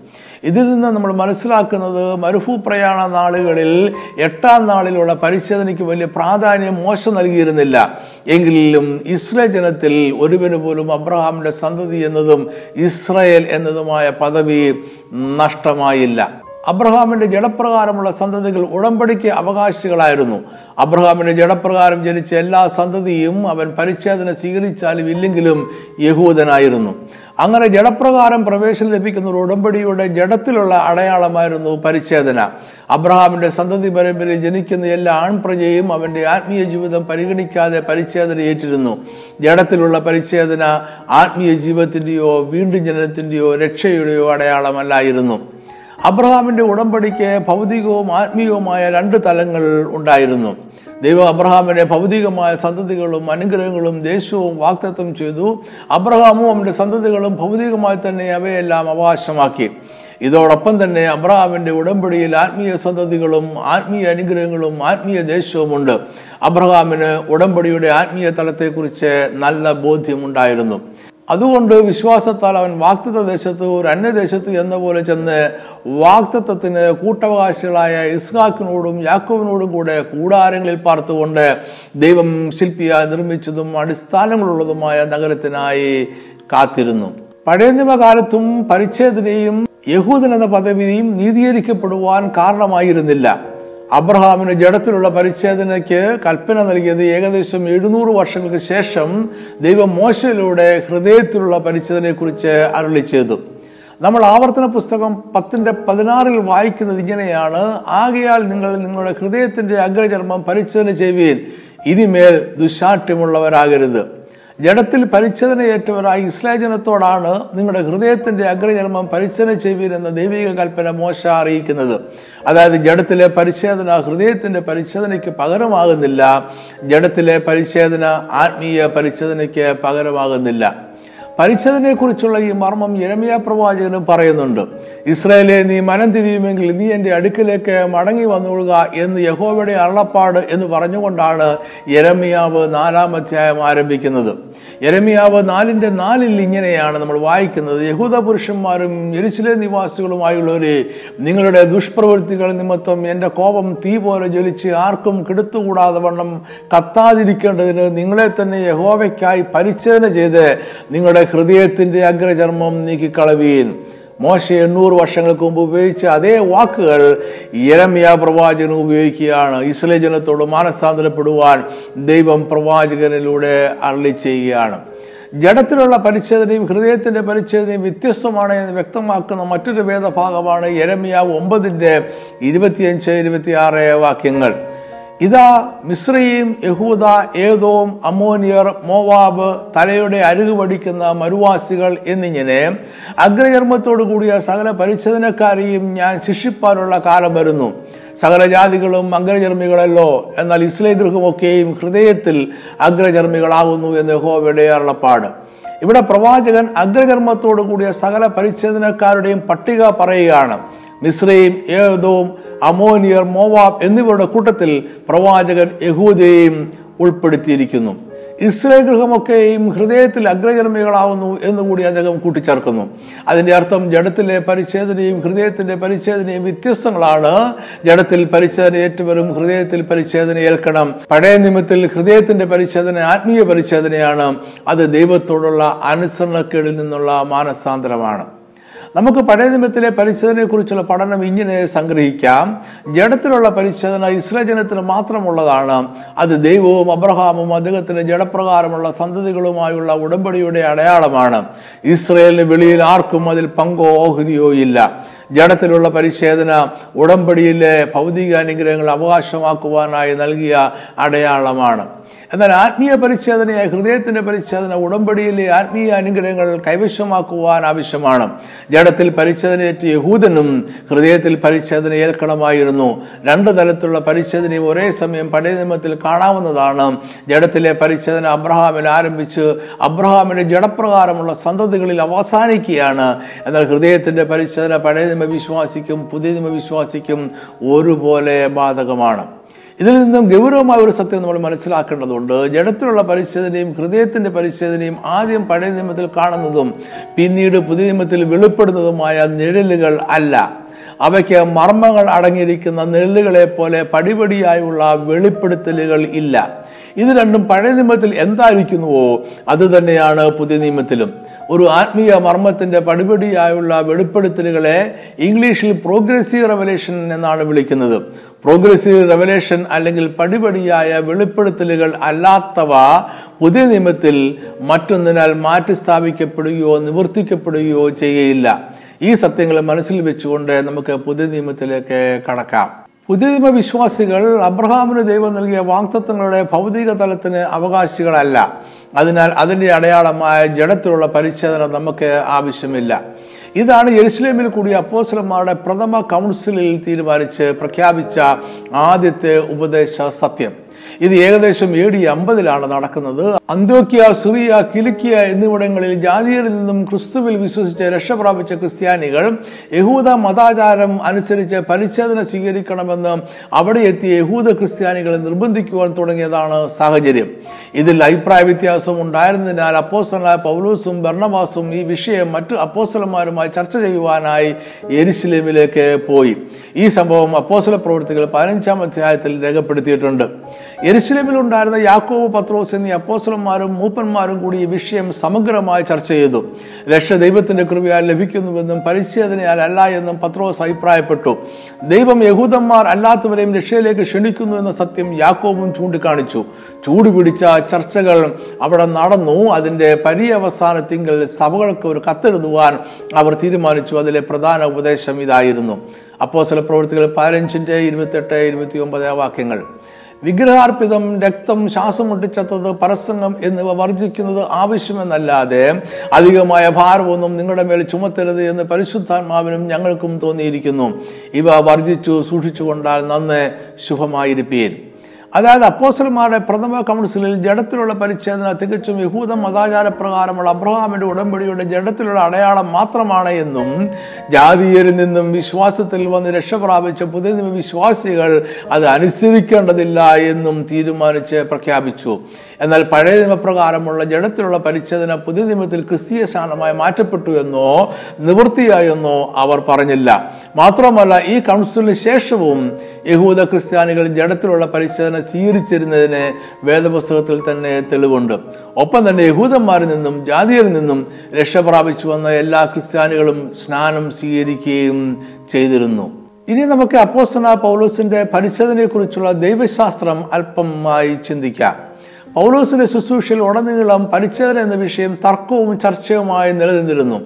S1: ഇതിൽ നിന്ന് നമ്മൾ മനസ്സിലാക്കുന്നത് മരുഭൂ പ്രയാണ നാളുകളിൽ എട്ടാം നാളിലുള്ള പരിശോധനയ്ക്ക് വലിയ പ്രാധാന്യം മോശം നൽകിയിരുന്നില്ല. എങ്കിലും ഇസ്രയേൽ ജനത്തിൽ ഒരുവന് പോലും അബ്രഹാമിന്റെ സന്തതി എന്നതും ഇസ്രയേൽ എന്നതുമായ പദവി നഷ്ടമായില്ല. അബ്രഹാമിന്റെ ജഡപ്രകാരമുള്ള സന്തതികൾ ഉടമ്പടിക്ക് അവകാശികളായിരുന്നു. അബ്രഹാമിന്റെ ജഡപ്രകാരം ജനിച്ച എല്ലാ സന്തതിയും അവൻ പരിച്ഛേദന സ്വീകരിച്ചാലും ഇല്ലെങ്കിലും യഹൂദനായിരുന്നു. അങ്ങനെ ജഡപ്രകാരം പ്രവേശനം ലഭിക്കുന്ന ഒരു ഉടമ്പടിയുടെ ജഡത്തിലുള്ള അടയാളമായിരുന്നു പരിച്ഛേദന. അബ്രഹാമിന്റെ സന്തതി പരമ്പരയിൽ ജനിക്കുന്ന എല്ലാ ആൺപ്രജയും അവന്റെ ആത്മീയ ജീവിതം പരിഗണിക്കാതെ പരിച്ഛേദന ഏറ്റിരുന്നു. ജഡത്തിലുള്ള പരിച്ഛേദന ആത്മീയ ജീവിതത്തിന്റെയോ വീണ്ടും ജനനത്തിന്റെയോ രക്ഷയുടെയോ അടയാളമല്ലായിരുന്നു. അബ്രഹാമിന്റെ ഉടമ്പടിക്ക് ഭൗതികവും ആത്മീയവുമായ രണ്ട് തലങ്ങൾ ഉണ്ടായിരുന്നു. ദൈവം അബ്രഹാമിനെ ഭൗതികമായ സന്തതികളും അനുഗ്രഹങ്ങളും ദേശവും വാക്തത്വം ചെയ്തു. അബ്രഹാമും അവന്റെ സന്തതികളും ഭൗതികമായി തന്നെ അവയെല്ലാം അവകാശമാക്കി. ഇതോടൊപ്പം തന്നെ അബ്രഹാമിന്റെ ഉടമ്പടിയിൽ ആത്മീയ സന്തതികളും ആത്മീയ അനുഗ്രഹങ്ങളും ആത്മീയ ദേശവുമുണ്ട് അബ്രഹാമിന് ഉടമ്പടിയുടെ ആത്മീയ തലത്തെക്കുറിച്ച് നല്ല ബോധ്യമുണ്ടായിരുന്നു അതുകൊണ്ട് വിശ്വാസത്താൽ അവൻ വാക്തത്വ ദേശത്ത് ഒരു അന്യദേശത്ത് എന്ന പോലെ ചെന്ന് വാക്തത്വത്തിന് കൂട്ടവകാശികളായ ഇസ്ഹാക്കിനോടും യാക്കോവിനോടും കൂടെ കൂടാരങ്ങളിൽ പാർത്തുകൊണ്ട് ദൈവം ശില്പിയായി നിർമ്മിച്ചതും അടിസ്ഥാനങ്ങളുള്ളതുമായ നഗരത്തിനായി കാത്തിരുന്നു. പഴയ നിയമകാലത്തും പരിച്ഛേദനയും യഹൂദൻ എന്ന പദവിയും നീതീകരിക്കപ്പെടുവാൻ കാരണമായിരുന്നില്ല. അബ്രഹാമിന് ജഡത്തിലുള്ള പരിച്ഛേദനയ്ക്ക് കൽപ്പന നൽകിയത് ഏകദേശം എഴുന്നൂറ് വർഷങ്ങൾക്ക് ശേഷം ദൈവം മോശയിലൂടെ ഹൃദയത്തിലുള്ള പരിച്ഛേദനയെക്കുറിച്ച് അരളി ചെയ്തു. നമ്മൾ ആവർത്തന പുസ്തകം പത്തിന്റെ പതിനാറിൽ വായിക്കുന്നത് ഇങ്ങനെയാണ്. ആകയാൽ നിങ്ങൾ നിങ്ങളുടെ ഹൃദയത്തിന്റെ അഗ്രചർമ്മം പരിച്ഛേദന ചെയ്യുവീൻ. ഇനിമേൽ ദുശാഠ്യമുള്ളവരാകരുത്. ജഡത്തിൽ പരിച്ഛേദനയേറ്റവരായ ഇസ്ലാം ജനത്തോടാണ് നിങ്ങളുടെ ഹൃദയത്തിന്റെ അഗ്രചർമ്മം പരിച്ഛേദന ചെയ്യുവീൻ എന്ന ദൈവിക കൽപ്പന മോശ അറിയിക്കുന്നത്. അതായത് ജഡത്തിലെ പരിച്ഛേദന ഹൃദയത്തിന്റെ പരിച്ഛേദനയ്ക്ക് പകരമാകുന്നില്ല. ജഡത്തിലെ പരിച്ഛേദന ആത്മീയ പരിച്ഛേദനയ്ക്ക് പകരമാകുന്നില്ല. പരിച്ഛേദനയെക്കുറിച്ചുള്ള ഈ മർമ്മം യരമിയ പ്രവാചകനും പറയുന്നുണ്ട്. ഇസ്രായേലെ നീ മനം തിരിയുമെങ്കിൽ നീ എന്റെ അടുക്കിലേക്ക് മടങ്ങി വന്നുകൊള്ളുക എന്ന് യഹോവയുടെ അരുളപ്പാട് എന്ന് പറഞ്ഞുകൊണ്ടാണ് യരമിയാവ് നാലാം അധ്യായം ആരംഭിക്കുന്നത്. യരമിയാവ് നാലിന്റെ നാലിൽ ഇങ്ങനെയാണ് നമ്മൾ വായിക്കുന്നത്. യഹൂദ പുരുഷന്മാരും എരിശിലെ നിവാസികളുമായുള്ളവരെ നിങ്ങളുടെ ദുഷ്പ്രവൃത്തികൾ നിമിത്തം എന്റെ കോപം തീ പോലെ ജ്വലിച്ച് ആർക്കും കെടുത്തുകൂടാതെ വണ്ണം കത്താതിരിക്കേണ്ടതിന് നിങ്ങളെ തന്നെ യഹോവയ്ക്കായി പരിച്ഛേദന ചെയ്ത് നിങ്ങളുടെ ഹൃദയത്തിന്റെ അഗ്രചർമ്മം നീക്കിക്കളവീൻ. മോശ എണ്ണൂറ് വർഷങ്ങൾക്ക് മുമ്പ് ഉപയോഗിച്ച അതേ വാക്കുകൾ ഇരമ്യ പ്രവാചകൻ ഉപയോഗിക്കുകയാണ്. ഇസ്ലേ ജനത്തോട് മാനസാന്തരപ്പെടുവാൻ ദൈവം പ്രവാചകനിലൂടെ അരളി ചെയ്യുകയാണ്. ജഡത്തിലുള്ള പരിച്ഛേദനയും ഹൃദയത്തിന്റെ പരിച്ഛേദനയും വ്യത്യസ്തമാണ് എന്ന് വ്യക്തമാക്കുന്ന മറ്റൊരു വേദഭാഗമാണ് എരമിയ ഒമ്പതിന്റെ ഇരുപത്തിയഞ്ച് ഇരുപത്തിയാറ് വാക്യങ്ങൾ. ഇതാ മിശ്രയും യഹൂദ ഏതോം അമോനിയർ മോവാബ് തലയുടെ അരുകു പഠിക്കുന്ന മരുവാസികൾ എന്നിങ്ങനെ അഗ്രചർമ്മത്തോടു കൂടിയ സകല പരിച്ഛേദനക്കാരെയും ഞാൻ ശിക്ഷിപ്പാനുള്ള കാലം വരുന്നു. സകല ജാതികളും അഗ്രചർമ്മികളല്ലോ. എന്നാൽ ഇസ്ലേ ഗൃഹമൊക്കെയും ഹൃദയത്തിൽ അഗ്രചർമ്മികളാകുന്നു എന്ന് യഹോവയുടെ അരുളപ്പാട്. ഇവിടെ പ്രവാചകൻ അഗ്രചർമ്മത്തോടു കൂടിയ സകല പരിച്ഛേദനക്കാരുടെയും പട്ടിക പറയുകയാണ്. മിശ്രയും ഏതോം അമോനിയർ മോവാബ് എന്നിവരുടെ കൂട്ടത്തിൽ പ്രവാചകൻ യഹൂദയെയും ഉൾപ്പെടുത്തിയിരിക്കുന്നു. ഇസ്രയേൽ ഗൃഹമൊക്കെയും ഹൃദയത്തിൽ അഗ്രചർമ്മികളാവുന്നു എന്നുകൂടി അദ്ദേഹം കൂട്ടിച്ചേർക്കുന്നു. അതിന്റെ അർത്ഥം ജഡത്തിലെ പരിച്ഛേദനയും ഹൃദയത്തിന്റെ പരിച്ഛേദനയും വ്യത്യസ്തങ്ങളാണ്. ജഡത്തിൽ പരിച്ഛേദന ഏറ്റവരും ഹൃദയത്തിൽ പരിച്ഛേദന ഏൽക്കണം. പഴയ നിമിത്തിൽ ഹൃദയത്തിന്റെ പരിച്ഛേദന ആത്മീയ പരിച്ഛേദനയാണ്. അത് ദൈവത്തോടുള്ള അനുസരണക്കേടിൽ നിന്നുള്ള മാനസാന്തരമാണ്. നമുക്ക് പഴയ നിയമത്തിലെ പരിച്ഛേദനയെക്കുറിച്ചുള്ള പഠനം ഇങ്ങനെ സംഗ്രഹിക്കാം. ജഡത്തിലുള്ള പരിച്ഛേദന ഇസ്രായേൽ ജനത്തിന് മാത്രമുള്ളതാണ്. അത് ദൈവവും അബ്രഹാമും അദ്ദേഹത്തിന്റെ ജഡപ്രകാരമുള്ള സന്തതികളുമായുള്ള ഉടമ്പടിയുടെ അടയാളമാണ്. ഇസ്രയേലിന് വെളിയിൽ ആർക്കും അതിൽ പങ്കോ ഓഹരിയോ ഇല്ല. ജഡത്തിലുള്ള പരിച്ഛേദന ഉടമ്പടിയിലെ ഭൗതിക അനുഗ്രഹങ്ങൾ അവകാശമാക്കുവാനായി നൽകിയ അടയാളമാണ്. എന്നാൽ ആത്മീയ പരിച്ഛേദനയായ ഹൃദയത്തിന്റെ പരിച്ഛേദന ഉടമ്പടിയിലെ ആത്മീയ അനുഗ്രഹങ്ങൾ കൈവശമാക്കുവാൻ ആവശ്യമാണ്. ജഡത്തിൽ പരിച്ഛേദനയേറ്റ യഹൂദനും ഹൃദയത്തിൽ പരിച്ഛേദന ഏൽക്കണമായിരുന്നു. രണ്ട് തരത്തിലുള്ള പരിച്ഛേദനയും ഒരേ സമയം പഴയ നിയമത്തിൽ കാണാവുന്നതാണ്. ജഡത്തിലെ പരിച്ഛേദന അബ്രഹാമിൽ ആരംഭിച്ച് അബ്രഹാമിന്റെ ജഡപ്രകാരമുള്ള സന്തതികളിൽ അവസാനിക്കുകയാണ്. എന്നാൽ ഹൃദയത്തിന്റെ പരിച്ഛേദന പഴയ നിയമ വിശ്വാസിക്കും പുതിയ നിയമ വിശ്വാസിക്കും ഒരുപോലെ ബാധകമാണ്. ഇതിൽ നിന്നും ഗൗരവമായ ഒരു സത്യം നമ്മൾ മനസ്സിലാക്കേണ്ടതുണ്ട്. ജഡത്തിലുള്ള പരിശോധനയും ഹൃദയത്തിന്റെ പരിശോധനയും ആദ്യം പഴയ നിയമത്തിൽ കാണുന്നതും പിന്നീട് പുതിയ നിയമത്തിൽ വെളിപ്പെടുന്നതുമായ നിഴലുകൾ അല്ല. അവയ്ക്ക് മർമ്മങ്ങൾ അടങ്ങിയിരിക്കുന്ന നിഴലുകളെ പോലെ പടിപടിയായുള്ള വെളിപ്പെടുത്തലുകൾ ഇല്ല. ഇത് രണ്ടും പഴയ നിയമത്തിൽ എന്തായിരിക്കുന്നുവോ? അത് തന്നെയാണ് പുതിയ നിയമത്തിലും. ഒരു ആത്മീയ മർമ്മത്തിന്റെ പടിപടിയായുള്ള വെളിപ്പെടുത്തലുകളെ ഇംഗ്ലീഷിൽ പ്രോഗ്രസീവ് റെവലേഷൻ എന്നാണ് വിളിക്കുന്നത്. പ്രോഗ്രസീവ് റെവലേഷൻ അല്ലെങ്കിൽ പടിപടിയായ വെളിപ്പെടുത്തലുകൾ അല്ലാത്തവ പുതിയ നിയമത്തിൽ മറ്റൊന്നിനാൽ മാറ്റി സ്ഥാപിക്കപ്പെടുകയോ നിവർത്തിക്കപ്പെടുകയോ ചെയ്യയില്ല ഈ സത്യങ്ങൾ മനസ്സിൽ വെച്ചുകൊണ്ട് നമുക്ക് പുതിയ നിയമത്തിലേക്ക് കടക്കാം. പുതിയ വിശ്വാസികൾ അബ്രഹാമിന് ദൈവം നൽകിയ വാക്തത്വങ്ങളുടെ ഭൗതിക തലത്തിന് അവകാശികളല്ല. അതിനാൽ അതിന്റെ അടയാളമായ ജഡത്തിലുള്ള പരിച്ഛേദന നമുക്ക് ആവശ്യമില്ല. ഇതാണ് യെരുസലേമിൽ കൂടി അപ്പോസ്ലന്മാരുടെ പ്രഥമ കൗൺസിലിൽ തീരുമാനിച്ച് പ്രഖ്യാപിച്ച ആദ്യത്തെ ഉപദേശ സത്യം. ഇത് ഏകദേശം എ ഡി അമ്പതിലാണ് നടക്കുന്നത്. അന്ത്യോക്യ സിറിയ കിലിക്കിയ എന്നിവിടങ്ങളിൽ ജാതിയിൽ നിന്നും ക്രിസ്തുവിൽ വിശ്വസിച്ച് രക്ഷ പ്രാപിച്ച ക്രിസ്ത്യാനികൾ യഹൂദ മതാചാരം അനുസരിച്ച് പരിച്ഛേദന സ്വീകരിക്കണമെന്ന് അവിടെ എത്തിയ യഹൂദ ക്രിസ്ത്യാനികളെ നിർബന്ധിക്കുവാൻ തുടങ്ങിയതാണ് സാഹചര്യം. ഇതിൽ അഭിപ്രായ വ്യത്യാസം ഉണ്ടായിരുന്നതിനാൽ അപ്പോസ്റ്റലായ പൗലൂസും ഭരണവാസും ഈ വിഷയം മറ്റു അപ്പോസ്റ്റലന്മാരുമായി ചർച്ച ചെയ്യുവാനായി എരിശിലേമിലേക്ക് പോയി. ഈ സംഭവം അപ്പോസ്റ്റല പ്രവൃത്തികൾ പതിനഞ്ചാം അധ്യായത്തിൽ രേഖപ്പെടുത്തിയിട്ടുണ്ട്. എരുസലേമിൽ ഉണ്ടായിരുന്ന യാക്കോബ് പത്രോസ് എന്നീ അപ്പോസ്റ്റലന്മാരും മൂപ്പന്മാരും കൂടി ഈ വിഷയം സമഗ്രമായി ചർച്ച ചെയ്തു. രക്ഷ ദൈവത്തിന്റെ കൃപയാൽ ലഭിക്കുന്നുവെന്നും പരിച്ഛേദനയാൽ അല്ല എന്നും പത്രോസ് അഭിപ്രായപ്പെട്ടു. ദൈവം യഹൂദന്മാർ അല്ലാത്തവരെയും രക്ഷയിലേക്ക് ക്ഷണിക്കുന്നു എന്ന സത്യം യാക്കോബും ചൂണ്ടിക്കാണിച്ചു. ചൂടുപിടിച്ച ചർച്ചകൾ അവിടെ നടന്നു. അതിന്റെ പര്യവസാനത്തിങ്കിൽ സഭകൾക്ക് ഒരു കത്തെഴുതുവാൻ അവർ തീരുമാനിച്ചു. അതിലെ പ്രധാന ഉപദേശം ഇതായിരുന്നു. അപ്പോസ്തല പ്രവൃത്തികൾ പതിനഞ്ചിന്റെ ഇരുപത്തെട്ട് ഇരുപത്തി ഒമ്പത് വാക്യങ്ങൾ. വിഗ്രഹാർപ്പിതം രക്തം ശ്വാസം മുട്ടിച്ചത്തത് പരസംഗം എന്നിവ വർജിക്കുന്നത് ആവശ്യമെന്നല്ലാതെ അധികമായ ഭാരമൊന്നും നിങ്ങളുടെ മേൽ ചുമത്തരുത് എന്ന് പരിശുദ്ധാത്മാവിനും ഞങ്ങൾക്കും തോന്നിയിരിക്കുന്നു. ഇവ വർജിച്ചു സൂക്ഷിച്ചുകൊണ്ടാൽ നന്ന് ശുഭമായിരിപ്പീൻ. അതായത് അപ്പോസ്റ്റലന്മാരുടെ പ്രഥമ കൗൺസിലിൽ ജഡത്തിലുള്ള പരിച്ഛേദന തികച്ചും യഹൂദ മതാചാര പ്രകാരമുള്ള അബ്രഹാമിന്റെ ഉടമ്പടിയുടെ ജഡത്തിലുള്ള അടയാളം മാത്രമാണ് എന്നും ജാതീയരിൽ നിന്നും വിശ്വാസത്തിൽ വന്ന് രക്ഷ പ്രാപിച്ച പുതിയ വിശ്വാസികൾ അത് അനുസരിക്കേണ്ടതില്ല എന്നും തീരുമാനിച്ച് പ്രഖ്യാപിച്ചു. എന്നാൽ പഴയ നിയമപ്രകാരമുള്ള ജഡത്തിലുള്ള പരിച്ഛേദന പുതിയ നിയമത്തിൽ ക്രിസ്തീയ സ്ഥാനമായി മാറ്റപ്പെട്ടു എന്നോ നിവൃത്തിയായെന്നോ അവർ പറഞ്ഞില്ല. മാത്രമല്ല ഈ കൗൺസിലിന് ശേഷവും യഹൂദ ക്രിസ്ത്യാനികൾ ജഡത്തിലുള്ള പരിശോധന സ്വീകരിച്ചിരുന്നതിന് വേദപുസ്തകത്തിൽ തന്നെ തെളിവുണ്ട്. ഒപ്പം തന്നെ യഹൂദന്മാരിൽ നിന്നും ജാതിയിൽ നിന്നും രക്ഷ പ്രാപിച്ചു വന്ന എല്ലാ ക്രിസ്ത്യാനികളും സ്നാനം സ്വീകരിക്കുകയും ചെയ്തിരുന്നു. ഇനി നമുക്ക് അപ്പോസ്തല പൗലോസിന്റെ പരിശോധനയെക്കുറിച്ചുള്ള ദൈവശാസ്ത്രം അല്പമായി ചിന്തിക്കാം. പൗലോസിന്റെ ശുശ്രൂഷയിൽ ഉടനീളം പരിച്ഛേദന എന്ന വിഷയം തർക്കവും ചർച്ചയുമായി നിലനിന്നിരുന്നു.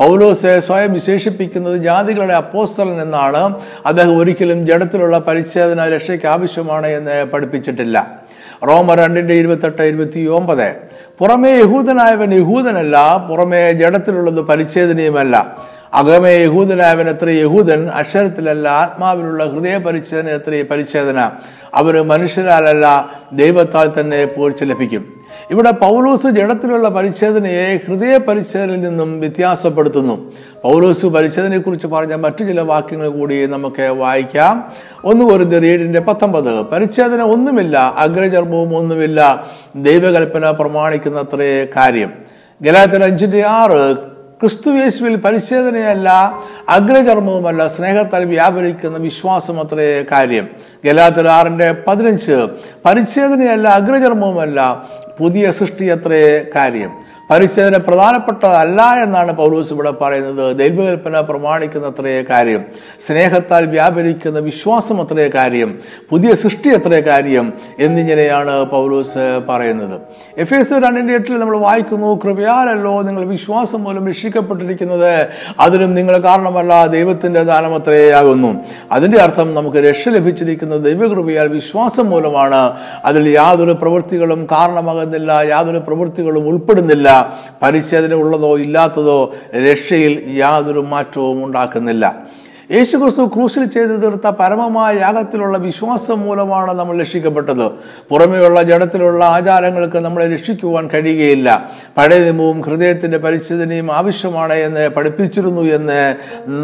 S1: പൗലോസെ സ്വയം വിശേഷിപ്പിക്കുന്നത് ജാതികളുടെ അപ്പോസ്തലൻ എന്നാണ്. അദ്ദേഹം ഒരിക്കലും ജഡത്തിലുള്ള പരിച്ഛേദന രക്ഷയ്ക്ക് ആവശ്യമാണ് എന്ന് പഠിപ്പിച്ചിട്ടില്ല. റോമ രണ്ടിന്റെ ഇരുപത്തെട്ട് ഇരുപത്തി ഒമ്പത് പുറമേ യഹൂദനായവൻ യഹൂദനല്ല പുറമേ ജഡത്തിലുള്ളത് പരിച്ഛേദനയുമല്ല. അകമേ യഹൂദനായവൻ എത്ര യഹൂദൻ അക്ഷരത്തിലല്ല ആത്മാവിലുള്ള ഹൃദയ പരിച്ഛേദന എത്ര പരിച്ഛേദന. അവന് മനുഷ്യരാലല്ല ദൈവത്താൽ തന്നെ പോഴ്ച ലഭിക്കും. ഇവിടെ പൗലോസ് ജഡത്തിലുള്ള പരിച്ഛേദനയെ ഹൃദയ പരിച്ഛേദനയിൽ നിന്നും വ്യത്യാസപ്പെടുത്തുന്നു. പൗലോസ് പരിച്ഛേദനയെക്കുറിച്ച് പറഞ്ഞ മറ്റു ചില വാക്യങ്ങൾ കൂടി നമുക്ക് വായിക്കാം. ഒന്ന് ഒരു റീഡിന്റെ പത്തൊമ്പത്. പരിച്ഛേദന ഒന്നുമില്ല അഗ്രചർമ്മവും ഒന്നുമില്ല. ദൈവകൽപ്പന പ്രമാണിക്കുന്നത്രേ കാര്യം. ഗലാത്തിൽ അഞ്ചിന്റെ ആറ്. ക്രിസ്തുയേശുവിൽ പരിച്ഛേദനയല്ല അഗ്രചർമ്മവുമല്ല സ്നേഹത്താൽ വ്യാപരിക്കുന്ന വിശ്വാസം അത്രേ കാര്യം. ഗലാത്തിൽ ആറിന്റെ പതിനഞ്ച്. പരിച്ഛേദനയല്ല അഗ്രചർമ്മവുമല്ല. പുതിയ സൃഷ്ടി അത്രേ കാര്യം. പരിച്ഛേദന പ്രധാനപ്പെട്ടതല്ല എന്നാണ് പൗലൂസ് ഇവിടെ പറയുന്നത്. ദൈവകൽപ്പന പ്രമാണിക്കുന്ന പ്രമാണിക്കുന്നത്രയേ കാര്യം. സ്നേഹത്താൽ വ്യാപരിക്കുന്ന വിശ്വാസം അത്രയേ കാര്യം. പുതിയ സൃഷ്ടി അത്രയേ കാര്യം എന്നിങ്ങനെയാണ് പൗലൂസ് പറയുന്നത്. എഫ് എസ് രണ്ടിന്റെ എട്ടിൽ നമ്മൾ വായിക്കുന്നു കൃപയാലല്ലോ നിങ്ങൾ വിശ്വാസം മൂലം രക്ഷിക്കപ്പെട്ടിരിക്കുന്നത്. അതിനും നിങ്ങൾ കാരണമല്ല ദൈവത്തിന്റെ ദാനമത്രയാകുന്നു അതിന്റെ അർത്ഥം നമുക്ക് രക്ഷ ലഭിച്ചിരിക്കുന്നത് ദൈവകൃപയാൽ വിശ്വാസം മൂലമാണ്. അതിൽ യാതൊരു പ്രവൃത്തികളും കാരണമാകുന്നില്ല യാതൊരു പ്രവൃത്തികളും ഉൾപ്പെടുന്നില്ല. പരിച്ഛേദന ഉള്ളതോ ഇല്ലാത്തതോ രക്ഷയിൽ യാതൊരു മാറ്റവും ഉണ്ടാക്കുന്നില്ല. യേശുക്രിസ്തു ക്രൂശിൽ ചെയ്തു തീർത്ത പരമമായ യാഗത്തിലുള്ള വിശ്വാസം മൂലമാണ് നമ്മൾ രക്ഷിക്കപ്പെട്ടത്. പുറമെയുള്ള ജഡത്തിലുള്ള ആചാരങ്ങൾക്ക് നമ്മളെ രക്ഷിക്കുവാൻ കഴിയുകയില്ല. പഴയ നിയമവും ഹൃദയത്തിന്റെ പരിശോധനയും ആവശ്യമാണ് എന്ന് പഠിപ്പിച്ചിരുന്നു എന്ന്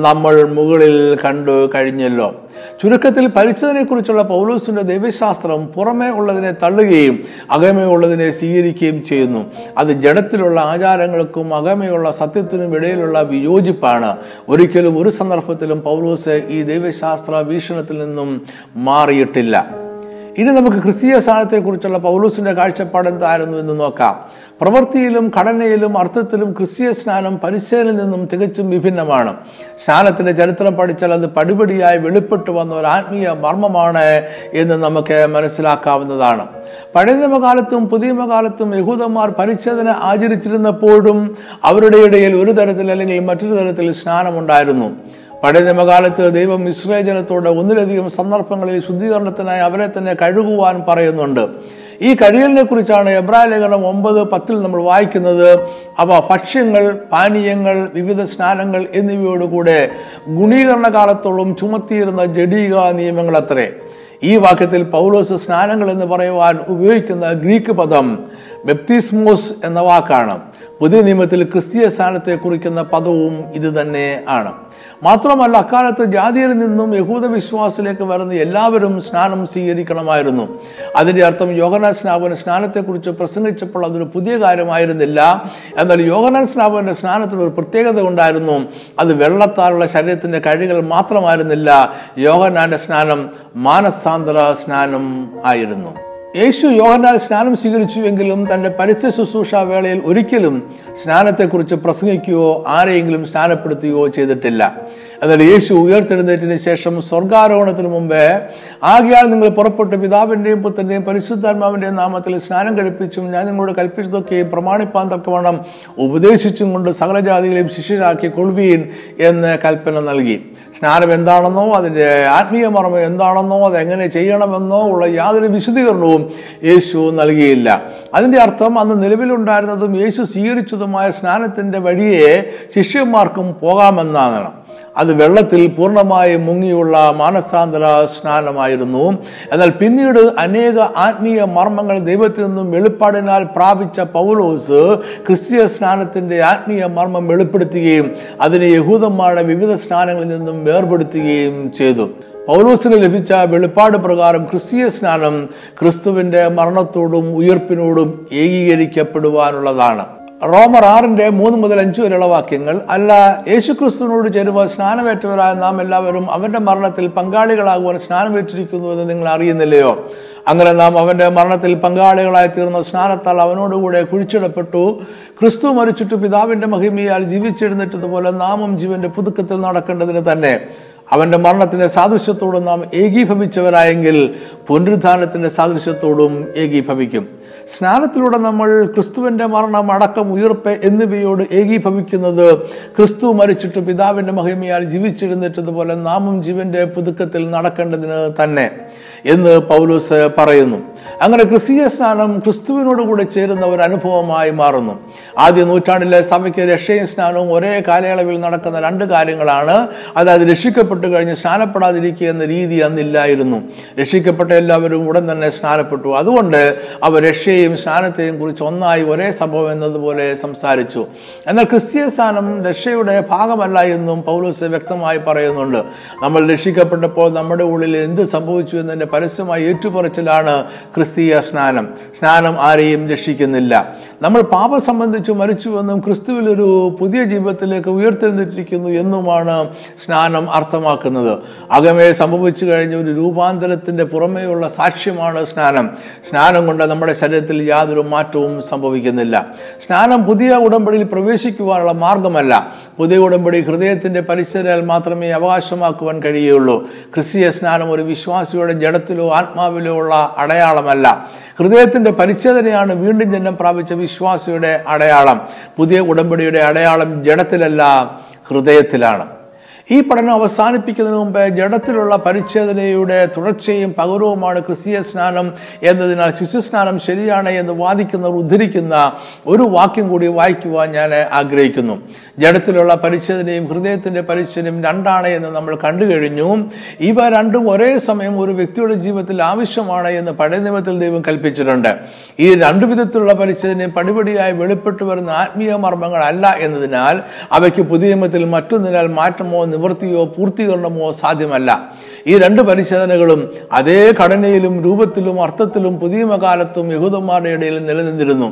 S1: നമ്മൾ മുകളിൽ കണ്ടു കഴിഞ്ഞല്ലോ. ചുരുക്കത്തിൽ പരിച്ഛേദനയെക്കുറിച്ചുള്ള പൗലോസിന്റെ ദൈവശാസ്ത്രം പുറമേ ഉള്ളതിനെ തള്ളുകയും അകമേ ഉള്ളതിനെ സ്വീകരിക്കുകയും ചെയ്യുന്നു. അത് ജഡത്തിലുള്ള ആചാരങ്ങൾക്കും അകമയുള്ള സത്യത്തിനും ഇടയിലുള്ള വിയോജിപ്പാണ്. ഒരിക്കലും ഒരു സന്ദർഭത്തിലും പൗലോസ് ഈ ദൈവശാസ്ത്ര വീക്ഷണത്തിൽ നിന്നും മാറിയിട്ടില്ല. ഇനി നമുക്ക് ക്രിസ്തീയ സ്ഥാനത്തെക്കുറിച്ചുള്ള പൗലൂസിന്റെ കാഴ്ചപ്പാട് എന്തായിരുന്നു എന്ന് നോക്കാം. പ്രവൃത്തിയിലും ഘടനയിലും അർത്ഥത്തിലും ക്രിസ്തീയ സ്നാനം പരിശീലനിൽ നിന്നും തികച്ചും വിഭിന്നമാണ്. സ്നാനത്തിന്റെ ചരിത്രം പഠിച്ചാൽ അത് പടിപടിയായി വെളിപ്പെട്ടു വന്ന ഒരു ആത്മീയ മർമ്മമാണ് എന്ന് നമുക്ക് മനസ്സിലാക്കാവുന്നതാണ്. പഴയ നിയമകാലത്തും പുതിയ നിയമകാലത്തും യഹൂദന്മാർ പരിച്ഛേദന ആചരിച്ചിരുന്നപ്പോഴും അവരുടെ ഇടയിൽ ഒരു തരത്തിൽ അല്ലെങ്കിൽ മറ്റൊരു തരത്തിൽ സ്നാനമുണ്ടായിരുന്നു. പഴയ നിയമകാലത്ത് ദൈവം ഇസ്രേ ഒന്നിലധികം സന്ദർഭങ്ങളിൽ ശുദ്ധീകരണത്തിനായി അവരെ തന്നെ കഴുകുവാൻ പറയുന്നുണ്ട്. ഈ കഴിയലിനെ കുറിച്ചാണ് എബ്രായ ലേഖനം ഒമ്പത് പത്തിൽ നമ്മൾ വായിക്കുന്നത്. അവ ഭക്ഷ്യങ്ങൾ പാനീയങ്ങൾ വിവിധ സ്നാനങ്ങൾ എന്നിവയോടുകൂടെ ഗുണീകരണ കാലത്തോളം ചുമത്തിയിരുന്ന ജഡീക നിയമങ്ങൾ അത്രേ ഈ വാക്യത്തിൽ പൗലോസ് സ്നാനങ്ങൾ എന്ന് പറയുവാൻ ഉപയോഗിക്കുന്ന ഗ്രീക്ക് പദം ബെപ്തിസ്മോസ് എന്ന വാക്കാണ്. പുതിയ നിയമത്തിൽ ക്രിസ്തീയ സ്ഥാനത്തെ കുറിക്കുന്ന പദവും ഇത് തന്നെ ആണ്. മാത്രമല്ല അക്കാലത്ത് ജാതിയിൽ നിന്നും യഹൂദ വിശ്വാസത്തിലേക്ക് വരുന്ന എല്ലാവരും സ്നാനം സ്വീകരിക്കണമായിരുന്നു. അതിന്റെ അർത്ഥം യോഗനാൻ സ്നാപന സ്നാനത്തെക്കുറിച്ച് പ്രസംഗിച്ചപ്പോൾ അതൊരു പുതിയ കാര്യമായിരുന്നില്ല. എന്നാൽ യോഗനാൻ സ്നാപന്റെ സ്നാനത്തിന് ഒരു പ്രത്യേകത ഉണ്ടായിരുന്നു. അത് വെള്ളത്താലുള്ള ശരീരത്തിന്റെ കഴികൾ മാത്രമായിരുന്നില്ല. യോഗനാന്റെ സ്നാനം മാനസാന്തര സ്നാനം ആയിരുന്നു. യേശു യോഹന്നാൽ സ്നാനം സ്വീകരിച്ചുവെങ്കിലും തന്റെ പരസ്യ ശുശ്രൂഷ വേളയിൽ ഒരിക്കലും സ്നാനത്തെക്കുറിച്ച് പ്രസംഗിക്കുകയോ ആരെയെങ്കിലും സ്നാനപ്പെടുത്തുകയോ ചെയ്തിട്ടില്ല. എന്നാൽ യേശു ഉയർത്തെഴുന്നേറ്റിന് ശേഷം സ്വർഗാരോഹണത്തിന് മുമ്പേ ആകയാൽ നിങ്ങൾ പുറപ്പെട്ട് പിതാവിന്റെയും പുത്രന്റെയും പരിശുദ്ധാത്മാവിന്റെയും നാമത്തിൽ സ്നാനം കഴിപ്പിച്ചും ഞാൻ നിങ്ങളോട് കൽപ്പിച്ചതൊക്കെയും പ്രമാണിപ്പാൻ തക്കവണ്ണം ഉപദേശിച്ചും കൊണ്ട് സകല ജാതികളെയും ശിഷ്യരാക്കി കൊള്ളുവീൻ എന്ന് കൽപ്പന നൽകി. സ്നാനം എന്താണെന്നോ അതിന്റെ ആത്മീയ മർമ്മം എന്താണെന്നോ അതെങ്ങനെ ചെയ്യണമെന്നോ ഉള്ള യാതൊരു വിശദീകരണവും യേശു നൽകിയില്ല. അതിന്റെ അർത്ഥം അന്ന് നിലവിലുണ്ടായിരുന്നതും യേശു സ്വീകരിച്ചതുമായ സ്നാനത്തിന്റെ വഴിയെ ശിഷ്യന്മാർക്കും പോകാമെന്നാണ്. അത് വെള്ളത്തിൽ പൂർണമായും മുങ്ങിയുള്ള മാനസാന്തര സ്നാനമായിരുന്നു. എന്നാൽ പിന്നീട് അനേക ആത്മീയ മർമ്മങ്ങൾ ദൈവത്തിൽ നിന്നും വെളിപ്പാടിനാൽ പ്രാപിച്ച പൗലോസ് ക്രിസ്തീയ സ്നാനത്തിന്റെ ആത്മീയ മർമ്മം വെളിപ്പെടുത്തുകയും അതിനെ യഹൂദന്മാരുടെ വിവിധ സ്നാനങ്ങളിൽ നിന്നും വേർപെടുത്തുകയും ചെയ്തു. പൗലോസിന് ലഭിച്ച വെളിപ്പാട് പ്രകാരം ക്രിസ്തീയ സ്നാനം ക്രിസ്തുവിന്റെ മരണത്തോടും ഉയർപ്പിനോടും ഏകീകരിക്കപ്പെടുവാനുള്ളതാണ്. റോമർ ആറിന്റെ മൂന്ന് മുതൽ അഞ്ച് വരെയുള്ള വാക്യങ്ങൾ അല്ല യേശുക്രിസ്തുവിനോട് ചേരുവാൻ സ്നാനമേറ്റവരായ നാം എല്ലാവരും അവന്റെ മരണത്തിൽ പങ്കാളികളാകുവാൻ സ്നാനമേറ്റിരിക്കുന്നു എന്ന് നിങ്ങൾ അറിയുന്നില്ലയോ? അങ്ങനെ നാം അവന്റെ മരണത്തിൽ പങ്കാളികളായി തീർന്ന സ്നാനത്താൽ അവനോടുകൂടെ കുഴിച്ചിടപ്പെട്ടു. ക്രിസ്തു മരിച്ചിട്ട് പിതാവിന്റെ മഹിമയാൽ ജീവിച്ചെഴുന്നേറ്റതുപോലെ നാമും ജീവന്റെ പുതുക്കത്തിൽ നടക്കേണ്ടതിന് തന്നെ. അവന്റെ മരണത്തിന്റെ സാദൃശ്യത്തോടും നാം ഏകീഭവിച്ചവരായെങ്കിൽ പുനരുദ്ധാനത്തിന്റെ സാദൃശ്യത്തോടും ഏകീഭവിക്കും. സ്നാനത്തിലൂടെ നമ്മൾ ക്രിസ്തുവിന്റെ മരണം അടക്കം ഉയർപ്പ് എന്നിവയോട് ഏകീഭവിക്കുന്നത് ക്രിസ്തു മരിച്ചിട്ട് പിതാവിന്റെ മഹിമയാൽ ജീവിച്ചിരുന്നിട്ടതുപോലെ നാമും ജീവന്റെ പുതുക്കത്തിൽ നടക്കേണ്ടതിന് തന്നെ. എന്ന് പൗലോസ് പറയുന്നു. അങ്ങനെ ക്രിസ്തീയ സ്നാനം ക്രിസ്തുവിനോട് കൂടെ ചേരുന്ന ഒരു അനുഭവമായി മാറുന്നു. ആദ്യ നൂറ്റാണ്ടിലെ സഭയ്ക്ക് രക്ഷയും സ്നാനവും ഒരേ കാലയളവിൽ നടക്കുന്ന രണ്ട് കാര്യങ്ങളാണ്. അതായത് രക്ഷിക്കപ്പെട്ടു കഴിഞ്ഞ് സ്നാനപ്പെടാതിരിക്കുക എന്ന രീതി അന്നില്ലായിരുന്നു. രക്ഷിക്കപ്പെട്ട എല്ലാവരും ഉടൻ തന്നെ സ്നാനപ്പെട്ടു. അതുകൊണ്ട് അവർ രക്ഷയെയും സ്നാനത്തെയും കുറിച്ച് ഒന്നായി ഒരേ സംഭവം എന്നതുപോലെ സംസാരിച്ചു. എന്നാൽ ക്രിസ്തീയ സ്നാനം രക്ഷയുടെ ഭാഗമല്ല എന്നും പൗലോസ് വ്യക്തമായി പറയുന്നുണ്ട്. നമ്മൾ രക്ഷിക്കപ്പെട്ടപ്പോൾ നമ്മുടെ ഉള്ളിൽ എന്ത് സംഭവിച്ചു എന്നതിന്റെ പരസ്യമായി ഏറ്റുപറച്ചിലാണ് ക്രിസ്തീയ സ്നാനം. സ്നാനം ആരെയും രക്ഷിക്കുന്നില്ല. നമ്മൾ പാപം സംബന്ധിച്ച് മരിച്ചുവെന്നും ക്രിസ്തുവിൽ ഒരു പുതിയ ജീവിതത്തിലേക്ക് ഉയർത്തെഴുന്നിട്ടിരിക്കുന്നു എന്നുമാണ് സ്നാനം അർത്ഥമാക്കുന്നത്. അകമേ സംഭവിച്ചു കഴിഞ്ഞ ഒരു രൂപാന്തരത്തിന്റെ പുറമേയുള്ള സാക്ഷ്യമാണ് സ്നാനം. സ്നാനം കൊണ്ട് നമ്മുടെ ശരീരത്തിൽ യാതൊരു മാറ്റവും സംഭവിക്കുന്നില്ല. സ്നാനം പുതിയ ഉടമ്പടിയിൽ പ്രവേശിക്കുവാനുള്ള മാർഗമല്ല. പുതിയ ഉടമ്പടി ഹൃദയത്തിന്റെ പരിസരാൽ മാത്രമേ അവകാശമാക്കുവാൻ കഴിയുള്ളൂ ക്രിസ്തീയ സ്നാനം ഒരു വിശ്വാസിയുടെ ജഡത്തിലോ ആത്മാവിലോ ഉള്ള അടയാളമല്ല. ഹൃദയത്തിന്റെ പരിച്ഛേദനയാണ് വീണ്ടും ജന്മം പ്രാപിച്ച വിശ്വാസിയുടെ അടയാളം. പുതിയ ഉടമ്പടിയുടെ അടയാളം ജഡത്തിലല്ല ഹൃദയത്തിലാണ്. ഈ പഠനം അവസാനിപ്പിക്കുന്നതിന് മുമ്പ് ജഡത്തിലുള്ള പരിച്ഛേദനയുടെ തുടർച്ചയും പകരവുമാണ് ക്രിസ്തീയ സ്നാനം എന്നതിനാൽ ശിശുസ്നാനം ശരിയാണ് എന്ന് വാദിക്കുന്നവർ ഉദ്ധരിക്കുന്ന ഒരു വാക്യം കൂടി വായിക്കുവാൻ ഞാൻ ആഗ്രഹിക്കുന്നു. ജഡത്തിലുള്ള പരിച്ഛേദനയും ഹൃദയത്തിന്റെ പരിച്ഛേദനയും രണ്ടാണ് എന്ന് നമ്മൾ കണ്ടു കഴിഞ്ഞു. ഇവ രണ്ടും ഒരേ സമയം ഒരു വ്യക്തിയുടെ ജീവിതത്തിൽ ആവശ്യമാണ് എന്ന് പഴയ നിയമത്തിൽ ദൈവം കൽപ്പിച്ചിട്ടുണ്ട്. ഈ രണ്ടു വിധത്തിലുള്ള പരിച്ഛേദനയും പടിപടിയായി വെളിപ്പെട്ടു വരുന്ന ആത്മീയ മർമ്മങ്ങളല്ല എന്നതിനാൽ അവയ്ക്ക് പുതിയ നിയമത്തിൽ മറ്റൊന്നിനാൽ മാറ്റമോ നിവൃത്തിയോ പൂർത്തീകരണമോ സാധ്യമല്ല. ഈ രണ്ട് പരിശോധനകളും അതേ ഘടനയിലും രൂപത്തിലും അർത്ഥത്തിലും പുതിയ കാലത്തും യഹൂദന്മാരുടെ ഇടയിൽ നിലനിന്നിരുന്നു.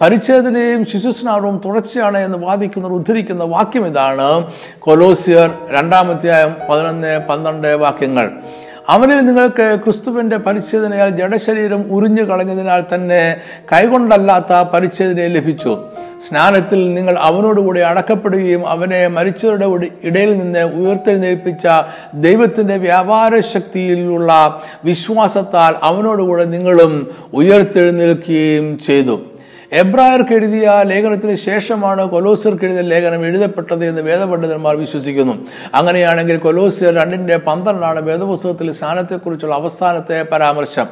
S1: പരിച്ഛേദനയും ശിശുസ്നാനവും തുടർച്ചയാണ് എന്ന് വാദിക്കുന്നവർ ഉദ്ധരിക്കുന്ന വാക്യം ഇതാണ് കൊലോസിയർ രണ്ടാമധ്യായം പതിനൊന്ന് പന്ത്രണ്ട് വാക്യങ്ങൾ. അവനിൽ നിങ്ങൾക്ക് ക്രിസ്തുവിന്റെ പരിച്ഛേദനയാൽ ജഡശരീരം ഉരിഞ്ഞു കളഞ്ഞതിനാൽ തന്നെ കൈകൊണ്ടല്ലാത്ത പരിച്ഛേദന ലഭിച്ചു. സ്നാനത്തിൽ നിങ്ങൾ അവനോടുകൂടി അടക്കപ്പെടുകയും അവനെ മരിച്ചവരുടെ ഇടയിൽ നിന്ന് ഉയർത്തെഴുന്നേൽപ്പിച്ച ദൈവത്തിന്റെ വ്യാപാര ശക്തിയിലുള്ള വിശ്വാസത്താൽ അവനോടുകൂടെ നിങ്ങളും ഉയർത്തെഴുന്നേൽക്കുകയും ചെയ്തു. എബ്രായർക്ക് എഴുതിയ ലേഖനത്തിന് ശേഷമാണ് കൊലോസിയർക്ക് എഴുതിയ ലേഖനം എഴുതപ്പെട്ടത് എന്ന് വേദപണ്ഡിതന്മാർ വിശ്വസിക്കുന്നു. അങ്ങനെയാണെങ്കിൽ കൊലോസിയർ രണ്ടിന്റെ പന്ത്രണ്ടാണ് വേദപുസ്തകത്തിൽ സ്നാനത്തെക്കുറിച്ചുള്ള അവസാനത്തെ പരാമർശം.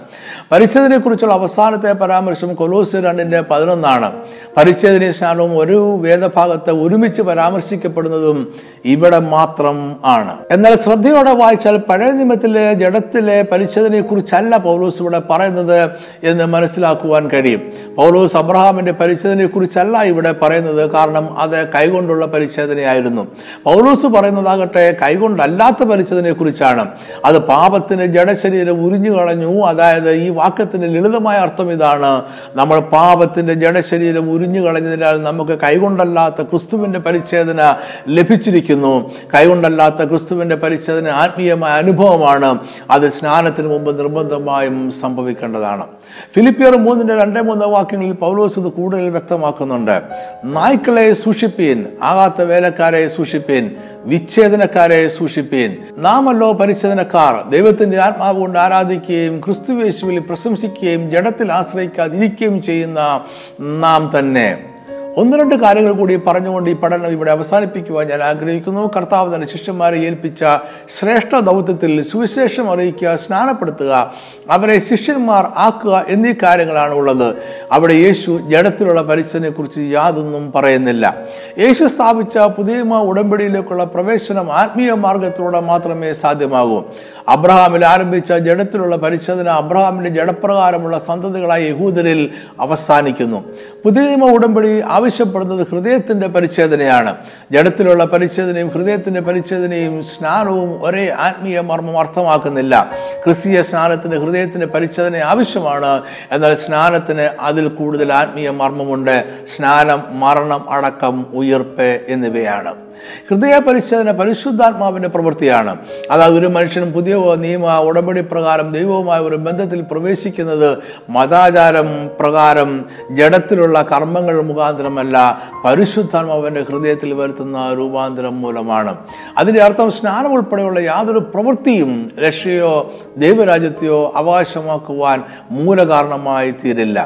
S1: പരിച്ഛേദനയെക്കുറിച്ചുള്ള അവസാനത്തെ പരാമർശം കൊലോസിയർ രണ്ടിന്റെ പതിനൊന്നാണ്. പരിച്ഛേദന സ്നാനവും ഒരു വേദഭാഗത്തെ ഒരുമിച്ച് പരാമർശിക്കപ്പെടുന്നതും ഇവിടെ മാത്രം ആണ്. എന്നാൽ ശ്രദ്ധയോടെ വായിച്ചാൽ പഴയ നിയമത്തിലെ ജഡത്തിലെ പരിച്ഛേദനയെ കുറിച്ചല്ല പൗലോസ് ഇവിടെ പറയുന്നത് എന്ന് മനസ്സിലാക്കുവാൻ കഴിയും. പൗലോസ് അബ്രഹാം അബ്രഹാമിന്റെ പരിശോധനയെ കുറിച്ചല്ല ഇവിടെ പറയുന്നത്. കാരണം അത് കൈകൊണ്ടുള്ള പരിച്ഛേദനയായിരുന്നു. പൗലോസ് പറയുന്നതാകട്ടെ കൈകൊണ്ടല്ലാത്ത പരിശോധനയെ കുറിച്ചാണ് അത് പാപത്തിന് ജഡശരീരം ഉരിഞ്ഞു കളഞ്ഞു. അതായത് ഈ വാക്യത്തിന്റെ ലളിതമായ അർത്ഥം ഇതാണ്. നമ്മൾ പാപത്തിന്റെ ജഡശരീരം ഉരിഞ്ഞു കളഞ്ഞതിനാൽ നമുക്ക് കൈകൊണ്ടല്ലാത്ത ക്രിസ്തുവിന്റെ പരിച്ഛേദന ലഭിച്ചിരിക്കുന്നു. കൈകൊണ്ടല്ലാത്ത ക്രിസ്തുവിന്റെ പരിച്ഛേദന ആത്മീയമായ അനുഭവമാണ്. അത് സ്നാനത്തിന് മുമ്പ് നിർബന്ധമായും സംഭവിക്കേണ്ടതാണ്. ഫിലിപ്പിയർ മൂന്നിന്റെ രണ്ടേ മൂന്ന് വാക്യങ്ങളിൽ പൗലോസ് ഇത് കൂടുതൽ വ്യക്തമാക്കുന്നുണ്ട്. നായ്ക്കളെ സൂക്ഷിപ്പീൻ ആകാത്ത വേലക്കാരെ സൂക്ഷിപ്പീൻ വിച്ഛേദനക്കാരെ സൂക്ഷിപ്പീൻ. നാമല്ലോ പരിച്ഛേദനക്കാർ ദൈവത്തിന്റെ ആത്മാവ് കൊണ്ട് ആരാധിക്കുകയും ക്രിസ്തുവേശുവിൽ പ്രശംസിക്കുകയും ജഡത്തിൽ ആശ്രയിക്കാതിരിക്കുകയും ചെയ്യുന്ന നാം തന്നെ. ഒന്ന് രണ്ട് കാര്യങ്ങൾ കൂടി പറഞ്ഞുകൊണ്ട് ഈ പഠനം ഇവിടെ അവസാനിപ്പിക്കുവാൻ ഞാൻ ആഗ്രഹിക്കുന്നു. കർത്താവ് തന്റെ ശിഷ്യന്മാരെ ഏൽപ്പിച്ച ശ്രേഷ്ഠ ദൗത്യത്തിൽ സുവിശേഷം അറിയിക്കുക സ്നാനപ്പെടുത്തുക അവരെ ശിഷ്യന്മാർ ആക്കുക എന്നീ കാര്യങ്ങളാണ് ഉള്ളത്. അവിടെ യേശു ജഡത്തിലുള്ള പരിസ്ഥിതിയെ കുറിച്ച് യാതൊന്നും പറയുന്നില്ല. യേശു സ്ഥാപിച്ച പുതിയ ഉടമ്പടിയിലേക്കുള്ള പ്രവേശനം ആത്മീയ മാർഗത്തിലൂടെ മാത്രമേ സാധ്യമാകൂ. അബ്രഹാമിൽ ആരംഭിച്ച ജഡത്തിലുള്ള പരിശോധന അബ്രഹാമിന്റെ ജഡപ്രകാരമുള്ള സന്തതികളായ യഹൂദരിൽ അവസാനിക്കുന്നു. പുതിയ ഉടമ്പടി ആവശ്യപ്പെടുന്നത് ഹൃദയത്തിന്റെ പരിച്ഛേദനയാണ്. ജഡത്തിലുള്ള പരിച്ഛേദനയും ഹൃദയത്തിന്റെ പരിച്ഛേദനയും സ്നാനവും ഒരേ ആത്മീയ മർമ്മം അർത്ഥമാക്കുന്നില്ല. ക്രിസ്തീയ സ്നാനത്തിന് ഹൃദയത്തിന്റെ പരിച്ഛേദന ആവശ്യമാണ്. എന്നാൽ സ്നാനത്തിന് അതിൽ കൂടുതൽ ആത്മീയ മർമ്മമുണ്ട്. സ്നാനം മരണം അടക്കം ഉയർപ്പ് എന്നിവയാണ്. ഹൃദയ പരിശോധന പരിശുദ്ധാത്മാവിന്റെ പ്രവൃത്തിയാണ്. അതായത് ഒരു മനുഷ്യനും പുതിയ നിയമ ഉടമ്പടി പ്രകാരം ദൈവവുമായ ഒരു ബന്ധത്തിൽ പ്രവേശിക്കുന്നത് മതാചാരം പ്രകാരം ജഡത്തിലുള്ള കർമ്മങ്ങൾ മുഖാന്തരമല്ല അവന്റെ ഹൃദയത്തിൽ വരുത്തുന്ന രൂപാന്തരം മൂലമാണ്. അതിന്റെ അർത്ഥം സ്നാനം ഉൾപ്പെടെയുള്ള യാതൊരു പ്രവൃത്തിയും രക്ഷയോ ദൈവരാജ്യത്തെയോ അവകാശമാക്കുവാൻ മൂലകാരണമായി തീരില്ല.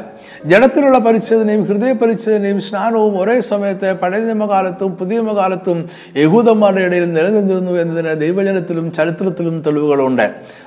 S1: ജഡത്തിലുള്ള പരിച്ഛേദനയും ഹൃദയ പരിച്ഛേദനയും സ്നാനവും ഒരേ സമയത്ത് പഴയ നിയമകാലത്തും പുതിയ നിയമകാലത്തും യഹൂദന്മാരുടെ ഇടയിൽ നിലനിന്നിരുന്നു എന്നതിന് ദൈവജനത്തിലും ചരിത്രത്തിലും തെളിവുകളുണ്ട്.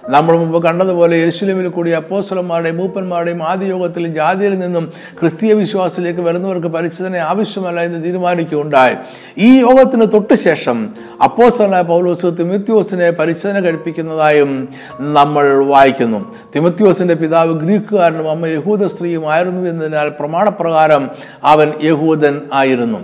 S1: നമ്മൾ മുമ്പ് കണ്ടതുപോലെ യേശുലിമിൽ കൂടി അപ്പോസ്വലന്മാരുടെയും മൂപ്പന്മാരുടെയും ആദ്യ യോഗത്തിൽ ജാതിയിൽ നിന്നും ക്രിസ്തീയ വിശ്വാസത്തിലേക്ക് വരുന്നവർക്ക് പരിച്ഛേദന ആവശ്യമല്ല എന്ന് തീരുമാനിക്കുകയുണ്ടായി. ഈ യോഗത്തിന് തൊട്ടു ശേഷം അപ്പോസ്വലായ പൗലോസ് തിമത്യോസിനെ പരിശോധന കഴിപ്പിക്കുന്നതായും നമ്മൾ വായിക്കുന്നു. തിമത്യോസിന്റെ പിതാവ് ഗ്രീക്കുകാരനും അമ്മ യഹൂദ സ്ത്രീയും ആയിരുന്നു എന്നതിനാൽ പ്രമാണപ്രകാരം അവൻ യഹൂദൻ ആയിരുന്നു.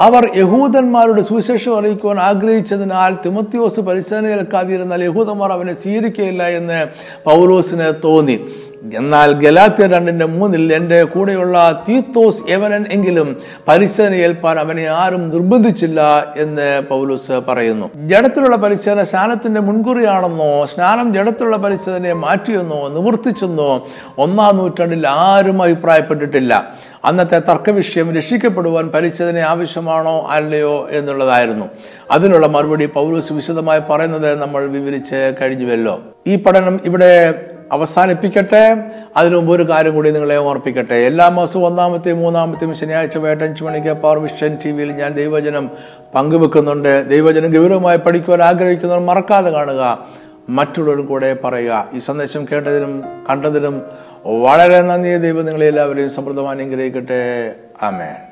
S1: അവർ യഹൂദന്മാരുടെ സുവിശേഷം അറിയിക്കുവാൻ ആഗ്രഹിച്ചതിനാൽ തിമത്യോസ് പരിശോധന ഏൽക്കാതിരുന്നാൽ യഹൂദന്മാർ അവനെ സ്വീകരിക്കുകയില്ല എന്ന് പൗലോസിന് തോന്നി. എന്നാൽ ഗലാത്തിയ രണ്ടിന്റെ മൂന്നിൽ എന്റെ കൂടെയുള്ള തീത്തോസ് യവനൻ എങ്കിലും പരിശോധന ഏൽപ്പാൻ അവനെ ആരും നിർബന്ധിച്ചില്ല എന്ന് പൗലൂസ് പറയുന്നു. ജഡത്തിലുള്ള പരിശോധന സ്നാനത്തിന്റെ മുൻകുറിയാണെന്നോ സ്നാനം ജഡത്തിലുള്ള പരിശോധനയെ മാറ്റിയെന്നോ നിവർത്തിച്ചെന്നോ ഒന്നാം നൂറ്റാണ്ടിൽ ആരും അഭിപ്രായപ്പെട്ടിട്ടില്ല. അന്നത്തെ തർക്കവിഷയം രക്ഷിക്കപ്പെടുവാൻ പരിശോധന ആവശ്യമാണോ അല്ലയോ എന്നുള്ളതായിരുന്നു. അതിനുള്ള മറുപടി പൗലൂസ് വിശദമായി പറയുന്നത് നമ്മൾ വിവരിച്ച് കഴിഞ്ഞുവല്ലോ. ഈ പഠനം ഇവിടെ അവസാനിപ്പിക്കട്ടെ. അതിനു മുമ്പ് ഒരു കാര്യം കൂടി നിങ്ങളെ ഓർപ്പിക്കട്ടെ. എല്ലാ മാസവും ഒന്നാമത്തെയും മൂന്നാമത്തെയും ശനിയാഴ്ച വേട്ട അഞ്ച് മണിക്ക് പവർ വിഷൻ ടി വിയിൽ ഞാൻ ദൈവജനം പങ്കുവെക്കുന്നുണ്ട്. ദൈവജനം ഗൗരവമായി പഠിക്കുവാൻ ആഗ്രഹിക്കുന്നവർ മറക്കാതെ കാണുക. മറ്റുള്ളവരും കൂടെ പറയുക. ഈ സന്ദേശം കേട്ടതിനും കണ്ടതിനും വളരെ നന്ദി. ദൈവം നിങ്ങളെ എല്ലാവരെയും സമൃദ്ധമായി അനുഗ്രഹിക്കട്ടെ. ആമേൻ.